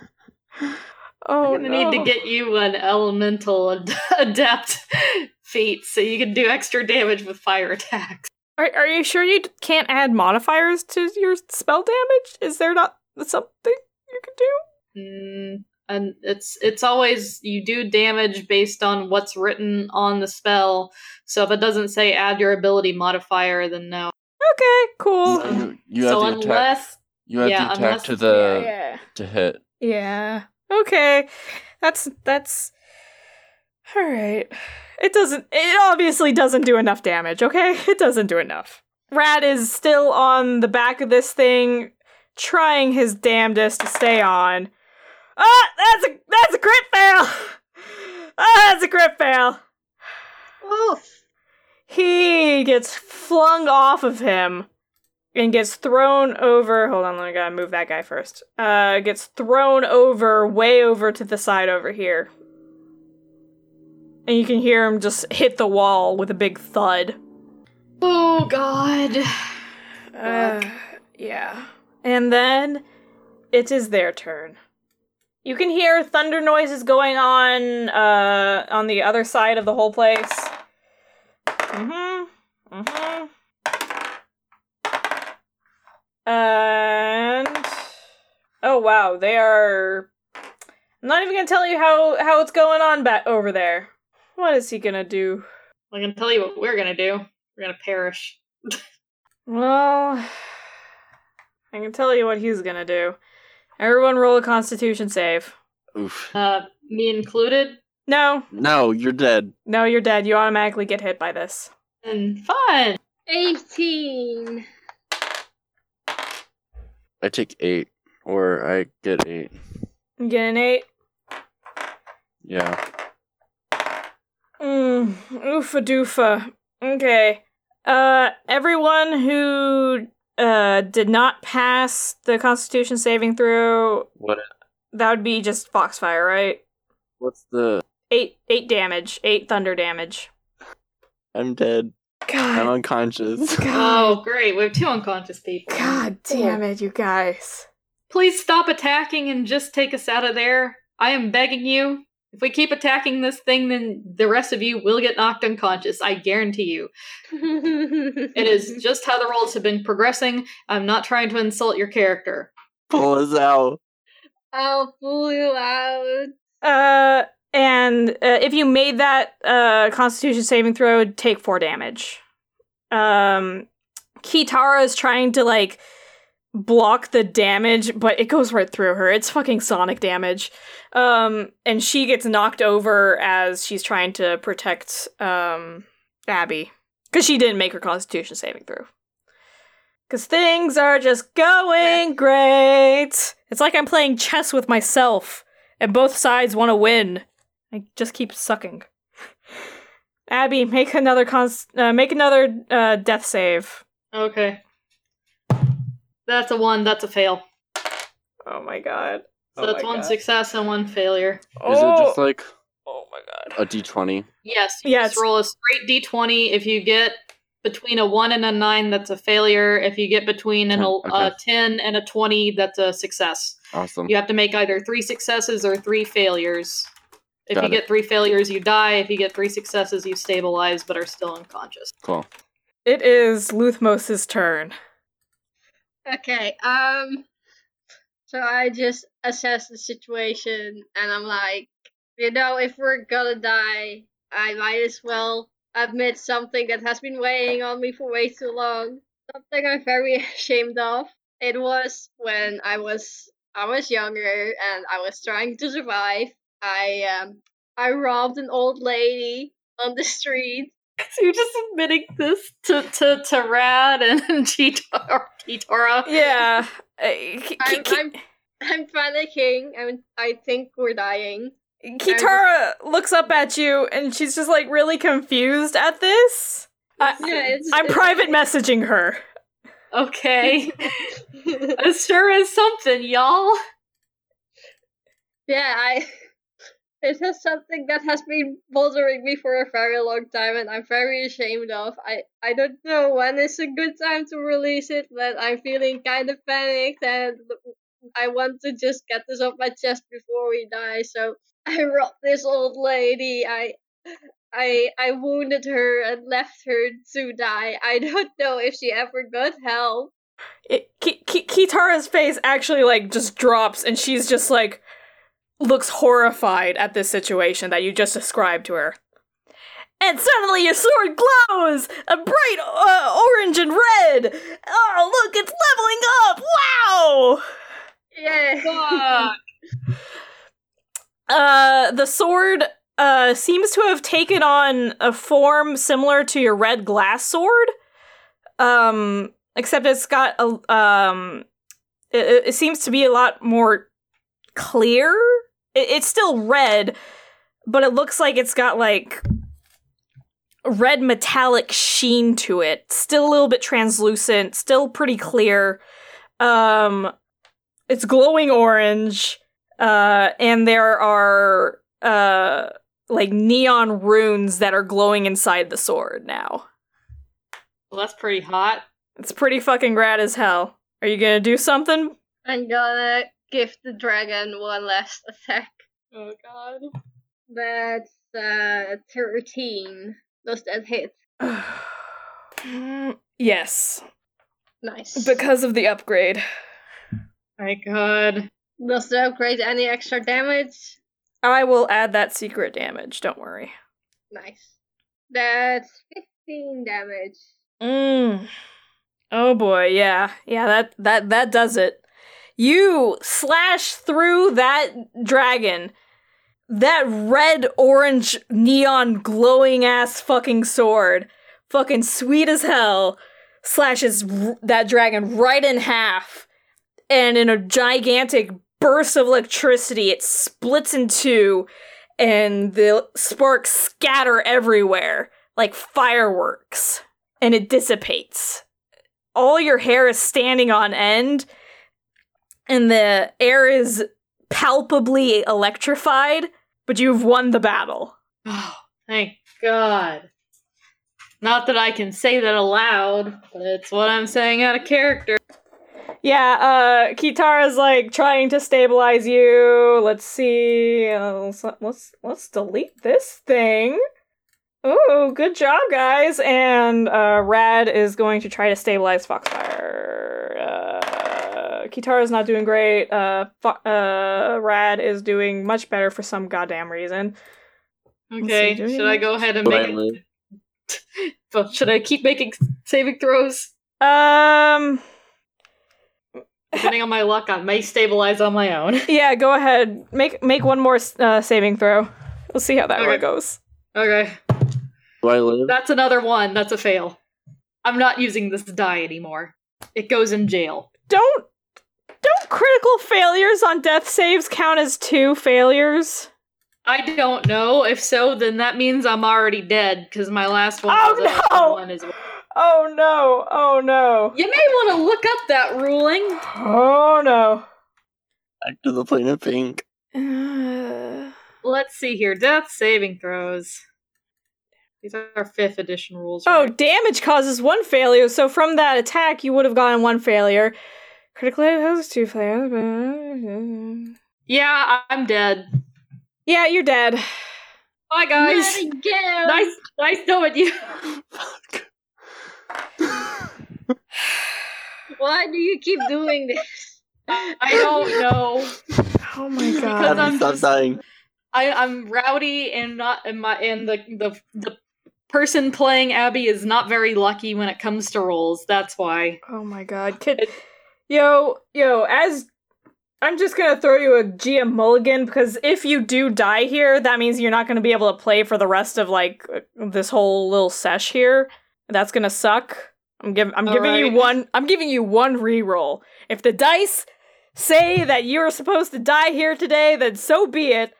Speaker 1: (laughs) Oh,
Speaker 3: I'm gonna need to get you an elemental ad- (laughs) adept feat so you can do extra damage with fire attacks.
Speaker 1: Are, are you sure you can't add modifiers to your spell damage? Is there not something you can do?
Speaker 3: Mm, and it's it's always you do damage based on what's written on the spell. So if it doesn't say add your ability modifier, then no.
Speaker 1: Okay, cool.
Speaker 3: So-
Speaker 4: You, you
Speaker 3: so
Speaker 4: have the attack.
Speaker 3: unless
Speaker 4: You have
Speaker 3: yeah,
Speaker 4: the attack
Speaker 3: unless
Speaker 4: to
Speaker 3: it's-
Speaker 4: the
Speaker 1: yeah.
Speaker 4: to hit.
Speaker 1: Yeah. Okay. That's that's all right. It doesn't it obviously doesn't do enough damage, okay? (laughs) It doesn't do enough. Rad is still on the back of this thing trying his damnedest to stay on. Ah, that's a that's a crit fail. Ah, that's a crit fail.
Speaker 5: Oof.
Speaker 1: He gets flung off of him and gets thrown over. Hold on, I gotta move that guy first. Uh, gets thrown over, way over to the side over here. And you can hear him just hit the wall with a big thud.
Speaker 3: Oh god.
Speaker 1: Uh, yeah. And then it is their turn. You can hear thunder noises going on uh, on the other side of the whole place. Mm-hmm. Mm-hmm. And oh wow, they are. I'm not even gonna tell you how how it's going on back over there. What is he gonna do?
Speaker 3: I'm gonna tell you what we're gonna do. We're gonna perish. (laughs)
Speaker 1: Well, I can tell you what he's gonna do. Everyone roll a constitution save.
Speaker 4: Oof.
Speaker 3: Uh, me included.
Speaker 1: No,
Speaker 4: No, you're dead.
Speaker 1: no, you're dead. You automatically get hit by this.
Speaker 3: And fun.
Speaker 5: 18.
Speaker 4: I take eight, or I get eight.
Speaker 1: You get an eight.
Speaker 4: Yeah.
Speaker 1: Mm, oofa doofa. Okay. Uh, everyone who uh did not pass the Constitution saving throw,
Speaker 4: What?
Speaker 1: that would be just Foxfire, right?
Speaker 4: What's the?
Speaker 1: Eight, eight damage, eight thunder damage.
Speaker 4: I'm dead. god. I'm
Speaker 1: God,
Speaker 4: unconscious.
Speaker 3: Oh, great. We have two unconscious people.
Speaker 1: God damn it, you guys.
Speaker 3: Please stop attacking and just take us out of there. I am begging you. If we keep attacking this thing, then the rest of you will get knocked unconscious. I guarantee you. It is (laughs) just how the roles have been progressing. I'm not trying to insult your character.
Speaker 4: Pull us out.
Speaker 5: I'll pull you out.
Speaker 1: Uh, and uh, if you made that uh, Constitution saving throw, it'd take four damage. Um, Kitara is trying to like block the damage, but it goes right through her. It's fucking sonic damage. Um, and she gets knocked over as she's trying to protect um Abby because she didn't make her Constitution saving throw. Because things are just going great. It's like I'm playing chess with myself, and both sides want to win. I just keep sucking. (laughs) Abby, make another cons- uh, make another uh, death save.
Speaker 3: Okay. That's a one, that's a fail.
Speaker 1: Oh my god.
Speaker 3: So
Speaker 1: Oh
Speaker 3: that's one
Speaker 1: God.
Speaker 3: success and one failure.
Speaker 4: Is it just oh. like
Speaker 1: Oh my god.
Speaker 4: a d20?
Speaker 3: Yes, you
Speaker 1: Yeah,
Speaker 3: just roll a straight d20. If you get between a 1 and a 9, that's a failure. If you get between an,
Speaker 4: Ten,
Speaker 3: a 10 and a 20, that's a success.
Speaker 4: Awesome.
Speaker 3: You have to make either three successes or three failures. If
Speaker 4: Got
Speaker 3: you
Speaker 4: it.
Speaker 3: get three failures, you die. If you get three successes, you stabilize but are still unconscious.
Speaker 4: Cool.
Speaker 1: It is Luthmos's turn.
Speaker 5: Okay, um, so I just assess the situation and I'm like, you know, if we're gonna die, I might as well admit something that has been weighing on me for way too long. Something I'm very (laughs) ashamed of. It was when I was I was younger and I was trying to survive. I um I robbed an old lady on the (laughs) street
Speaker 3: So you're just admitting this to, to, to Rad and (laughs) Cheetor- Kitora.
Speaker 1: Yeah. Ki-
Speaker 5: I'm,
Speaker 1: Ki-
Speaker 5: I'm I'm panicking. I I think we're dying.
Speaker 1: Kitara looks up at you and she's just like really confused at this. I,
Speaker 5: Yeah, it's,
Speaker 1: I'm private messaging her.
Speaker 3: Okay. (laughs) (laughs) it sure is something, y'all.
Speaker 5: yeah, I. It is something that has been bothering me for a very long time, and I'm very ashamed of. I I don't know when is a good time to release it, but I'm feeling kind of panicked, and I want to just get this off my chest before we die. So (laughs) I robbed this old lady. I. I I wounded her and left her to die. I (laughs) don't know if she ever got help.
Speaker 1: It, Ki- Ki- Kitara's face actually like just drops and she's just like looks horrified at this situation that you just described to her. And suddenly your sword glows a bright uh, orange and red. Oh, look, it's leveling up. Wow!
Speaker 5: Yeah. (laughs)
Speaker 1: Uh, the sword uh seems to have taken on a form similar to your red glass sword. Um, except it's got a um, it- it, it seems to be a lot more clear. It, it's still red, but it looks like it's got like red metallic sheen to it. Still a little bit translucent. Still pretty clear. Um, it's glowing orange uh and there are uh like neon runes that are glowing inside the sword now
Speaker 3: Well, that's pretty hot.
Speaker 1: it's pretty fucking rad as hell are you gonna do something
Speaker 5: I'm gonna give the dragon one last attack.
Speaker 3: Oh god.
Speaker 5: That's uh thirteen. Does that hit? (sighs)
Speaker 1: Mm, yes
Speaker 5: Nice.
Speaker 1: because of the upgrade
Speaker 3: My god.
Speaker 5: Does the upgrade any extra damage?
Speaker 1: i will add that secret damage don't worry
Speaker 5: Nice. That's fifteen damage.
Speaker 1: Mm. Oh boy, yeah. Yeah, that that that does it. You slash through that dragon. That red orange neon glowing ass fucking sword. Fucking sweet as hell. Slashes r- that dragon right in half. And in a gigantic burst of electricity, it splits in two and the sparks scatter everywhere like fireworks and it dissipates. All your hair is standing on end, and the air is palpably electrified, but you've won the battle.
Speaker 3: Oh, thank god. Not that I can say that aloud, but it's what I'm saying out of character.
Speaker 1: Yeah, uh, Kitara's like trying to stabilize you. Let's see. Uh, let's, let's delete this thing. Ooh, good job, guys. And uh, Rad is going to try to stabilize Foxfire. Kitara's not doing great. Uh, uh, Rad is doing much better for some goddamn reason.
Speaker 3: Okay,
Speaker 1: do
Speaker 3: should I go ahead and
Speaker 4: Would
Speaker 3: make
Speaker 4: live? (laughs)
Speaker 3: But should I keep making saving throws?
Speaker 1: Um,
Speaker 3: Depending on my luck, I may stabilize on my own. (laughs)
Speaker 1: yeah, go ahead. Make make one more uh, saving throw. We'll see how that
Speaker 3: Okay.
Speaker 1: one goes.
Speaker 3: Okay,
Speaker 4: Do I live?
Speaker 3: that's another one. That's a fail. I'm not using this die anymore. It goes in jail.
Speaker 1: Don't don't critical failures on death saves count as two failures?
Speaker 3: I don't know. If so, then that means I'm already dead because my last one
Speaker 1: Oh,
Speaker 3: was a
Speaker 1: no!
Speaker 3: one as well.
Speaker 1: Oh no! Oh no!
Speaker 3: You may want to look up that ruling.
Speaker 1: Oh no!
Speaker 4: Back to the plane of pink.
Speaker 1: Uh, (sighs)
Speaker 3: Let's see here. Death saving throws. These are our fifth edition rules.
Speaker 1: oh,
Speaker 3: right?
Speaker 1: damage causes one failure. So from that attack, you would have gotten one failure. Critical hit has two failures.
Speaker 3: yeah, I'm dead.
Speaker 1: Yeah, you're dead.
Speaker 3: Bye, guys.
Speaker 5: Let.
Speaker 3: Nice, nice knowing you. (laughs)
Speaker 4: Fuck.
Speaker 5: Why do you keep doing this?
Speaker 3: I don't know.
Speaker 1: Oh my
Speaker 3: Because
Speaker 1: god!
Speaker 3: I'm
Speaker 4: Stop
Speaker 3: just-
Speaker 4: dying.
Speaker 3: I, I'm rowdy and not and my and the the the person playing Abby is not very lucky when it comes to rolls. That's why.
Speaker 1: Oh my god! Kid, yo, yo, as I'm just gonna throw you a GM mulligan because if you do die here, that means you're not gonna be able to play for the rest of like this whole little sesh here. That's gonna suck. I'm giving I'm giving you one I'm giving you one reroll. If the dice say that you're supposed to die here today, then so be it.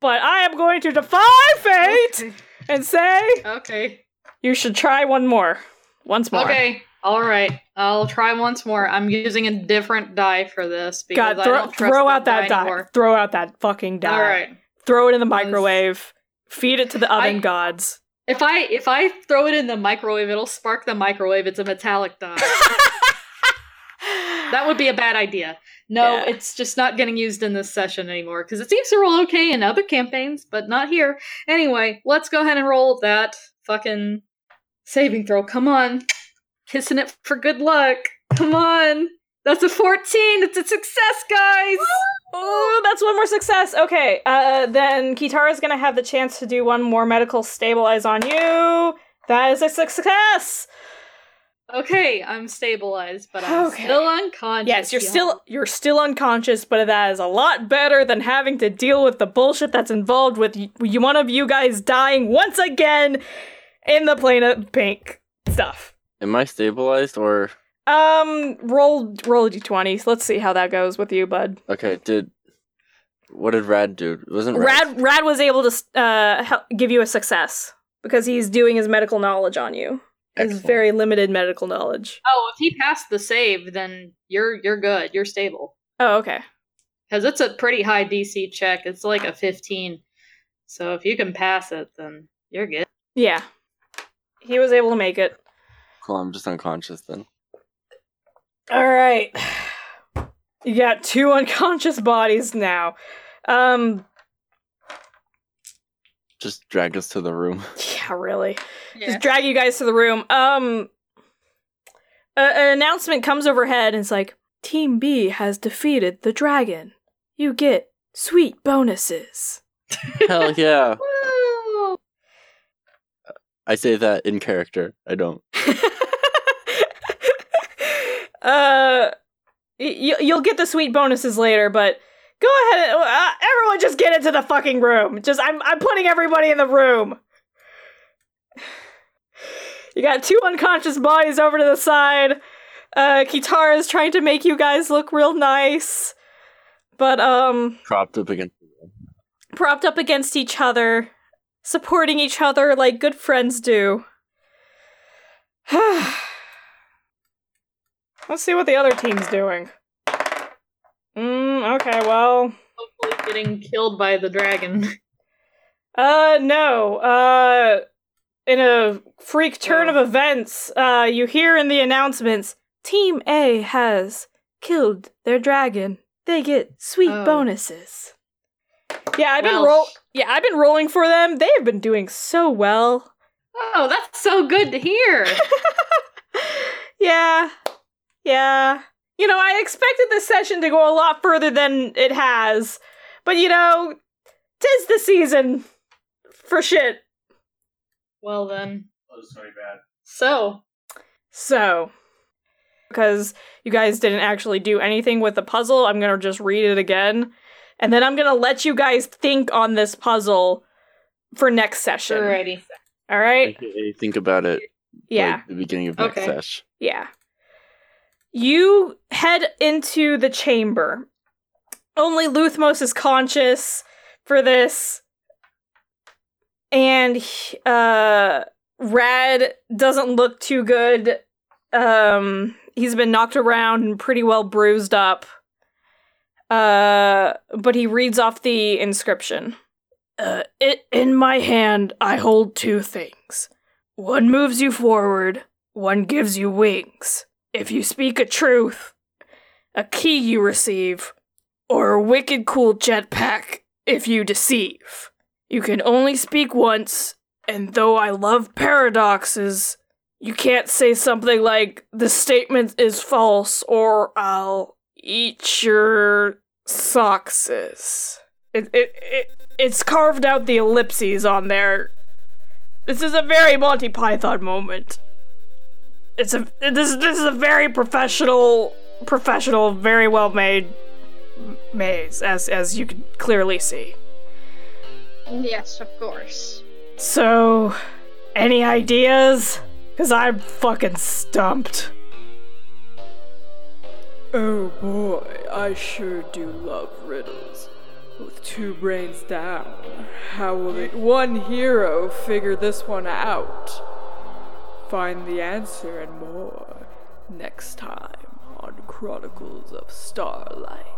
Speaker 1: But I am going to defy fate and say
Speaker 3: Okay.
Speaker 1: you should try one more. Once more.
Speaker 3: Okay. All right. I'll try once more. I'm using a different die for this because
Speaker 1: God,
Speaker 3: I don't trust
Speaker 1: throw out that die.
Speaker 3: anymore.
Speaker 1: Throw out that fucking die.
Speaker 3: All right.
Speaker 1: Throw it in the microwave. Feed it to the oven
Speaker 3: I-
Speaker 1: gods.
Speaker 3: If I if I throw it in the microwave, it'll spark the microwave. It's a metallic die. (laughs) that would be a bad idea. No,
Speaker 1: Yeah.
Speaker 3: it's just not getting used in this session anymore because it seems to roll okay in other campaigns, but not here. Anyway, let's go ahead and roll that fucking saving throw. Come on, kissing it for good luck. Come on, that's a fourteen. It's a success, guys.
Speaker 1: Ooh, that's one more success. Okay, uh, then Kitara's gonna have the chance to do one more medical stabilize on you. That is a success.
Speaker 3: Okay, I'm stabilized, but I'm
Speaker 1: Okay.
Speaker 3: still unconscious.
Speaker 1: Yes, you're
Speaker 3: y'all.
Speaker 1: still you're still unconscious, but that is a lot better than having to deal with the bullshit that's involved with y- one of you guys dying once again in the plane of pink stuff.
Speaker 4: Am I stabilized or
Speaker 1: Um, roll roll a d20. Let's see how that goes with you, bud.
Speaker 4: okay? Did what did Rad do? It wasn't Rad.
Speaker 1: Rad Rad was able to uh help give you a success because he's doing his medical knowledge on you. His very limited medical knowledge.
Speaker 3: Oh, if he passed the save, then you're you're good. You're stable.
Speaker 1: Oh, okay.
Speaker 3: Because it's a pretty high DC check. It's like a 15. So if you can pass it, then you're good.
Speaker 1: Yeah. He was able to make it.
Speaker 4: Cool. I'm just unconscious then.
Speaker 1: All right. You got two (laughs) unconscious bodies now. Um
Speaker 4: Just drag us to the room. (laughs)
Speaker 1: yeah, really.
Speaker 5: Yeah.
Speaker 1: Just drag you guys to the room. Um a- an announcement comes overhead and it's like Team B has defeated the dragon. You get sweet bonuses.
Speaker 4: Hell yeah! (laughs) I say that in character. I don't. (laughs)
Speaker 1: uh, y- you'll get the sweet bonuses later, but go ahead. And, uh, everyone, just get into the fucking room. Just I'm I'm putting everybody in the room. (sighs) You got two unconscious bodies over to the side. Uh, Kitara is trying to make you guys look real nice, but um,
Speaker 4: Propped up against.
Speaker 1: propped up against each other, supporting each other like good friends do. (sighs) Let's see what the other team's doing. Mm, okay, well,
Speaker 3: Hopefully getting killed by the dragon. (laughs)
Speaker 1: uh, no, uh, in a freak turn of events, uh, you hear in the announcements, Team A has killed their dragon. They get sweet
Speaker 3: Oh.
Speaker 1: bonuses. Yeah, I've been
Speaker 3: Well,
Speaker 1: roll. Yeah, I've been rolling for them. They have been doing so well.
Speaker 3: Oh, that's so good to hear. (laughs)
Speaker 1: yeah, yeah. You know, I expected this session to go a lot further than it has, but you know, tis the season for shit.
Speaker 3: well then.
Speaker 6: Oh, sorry, bad.
Speaker 3: So,
Speaker 1: So, because you guys didn't actually do anything with the puzzle, I'm gonna just read it again, and then I'm gonna let you guys think on this puzzle for next session.
Speaker 3: alrighty.
Speaker 1: All right?
Speaker 4: AKA think about it.
Speaker 1: Yeah.
Speaker 4: Like the beginning of next
Speaker 3: Okay.
Speaker 4: sesh.
Speaker 1: Yeah. You head into the chamber. Only Luthmos is conscious for this. And uh Rad doesn't look too good. Um he's been knocked around and pretty well bruised up. Uh but he reads off the inscription. Uh it, in my hand I hold two things. One moves you forward, one gives you wings. If you speak a truth, a key you receive, or a wicked cool jetpack if you deceive. You can only speak once, and though I love paradoxes, you can't say something like, the statement is false, or I'll eat your sockses. It, it, it, it's carved out the ellipses on there. This is a very Monty Python moment. It's a this this is a very professional professional, very well made maze, as as you can clearly see.
Speaker 5: Yes, of course.
Speaker 1: So, any ideas? Cause I'm fucking stumped.
Speaker 7: Oh boy, I sure do love riddles. With two brains down, how will the one hero figure this one out? Find the answer and more next time on Chronicles of Starlight.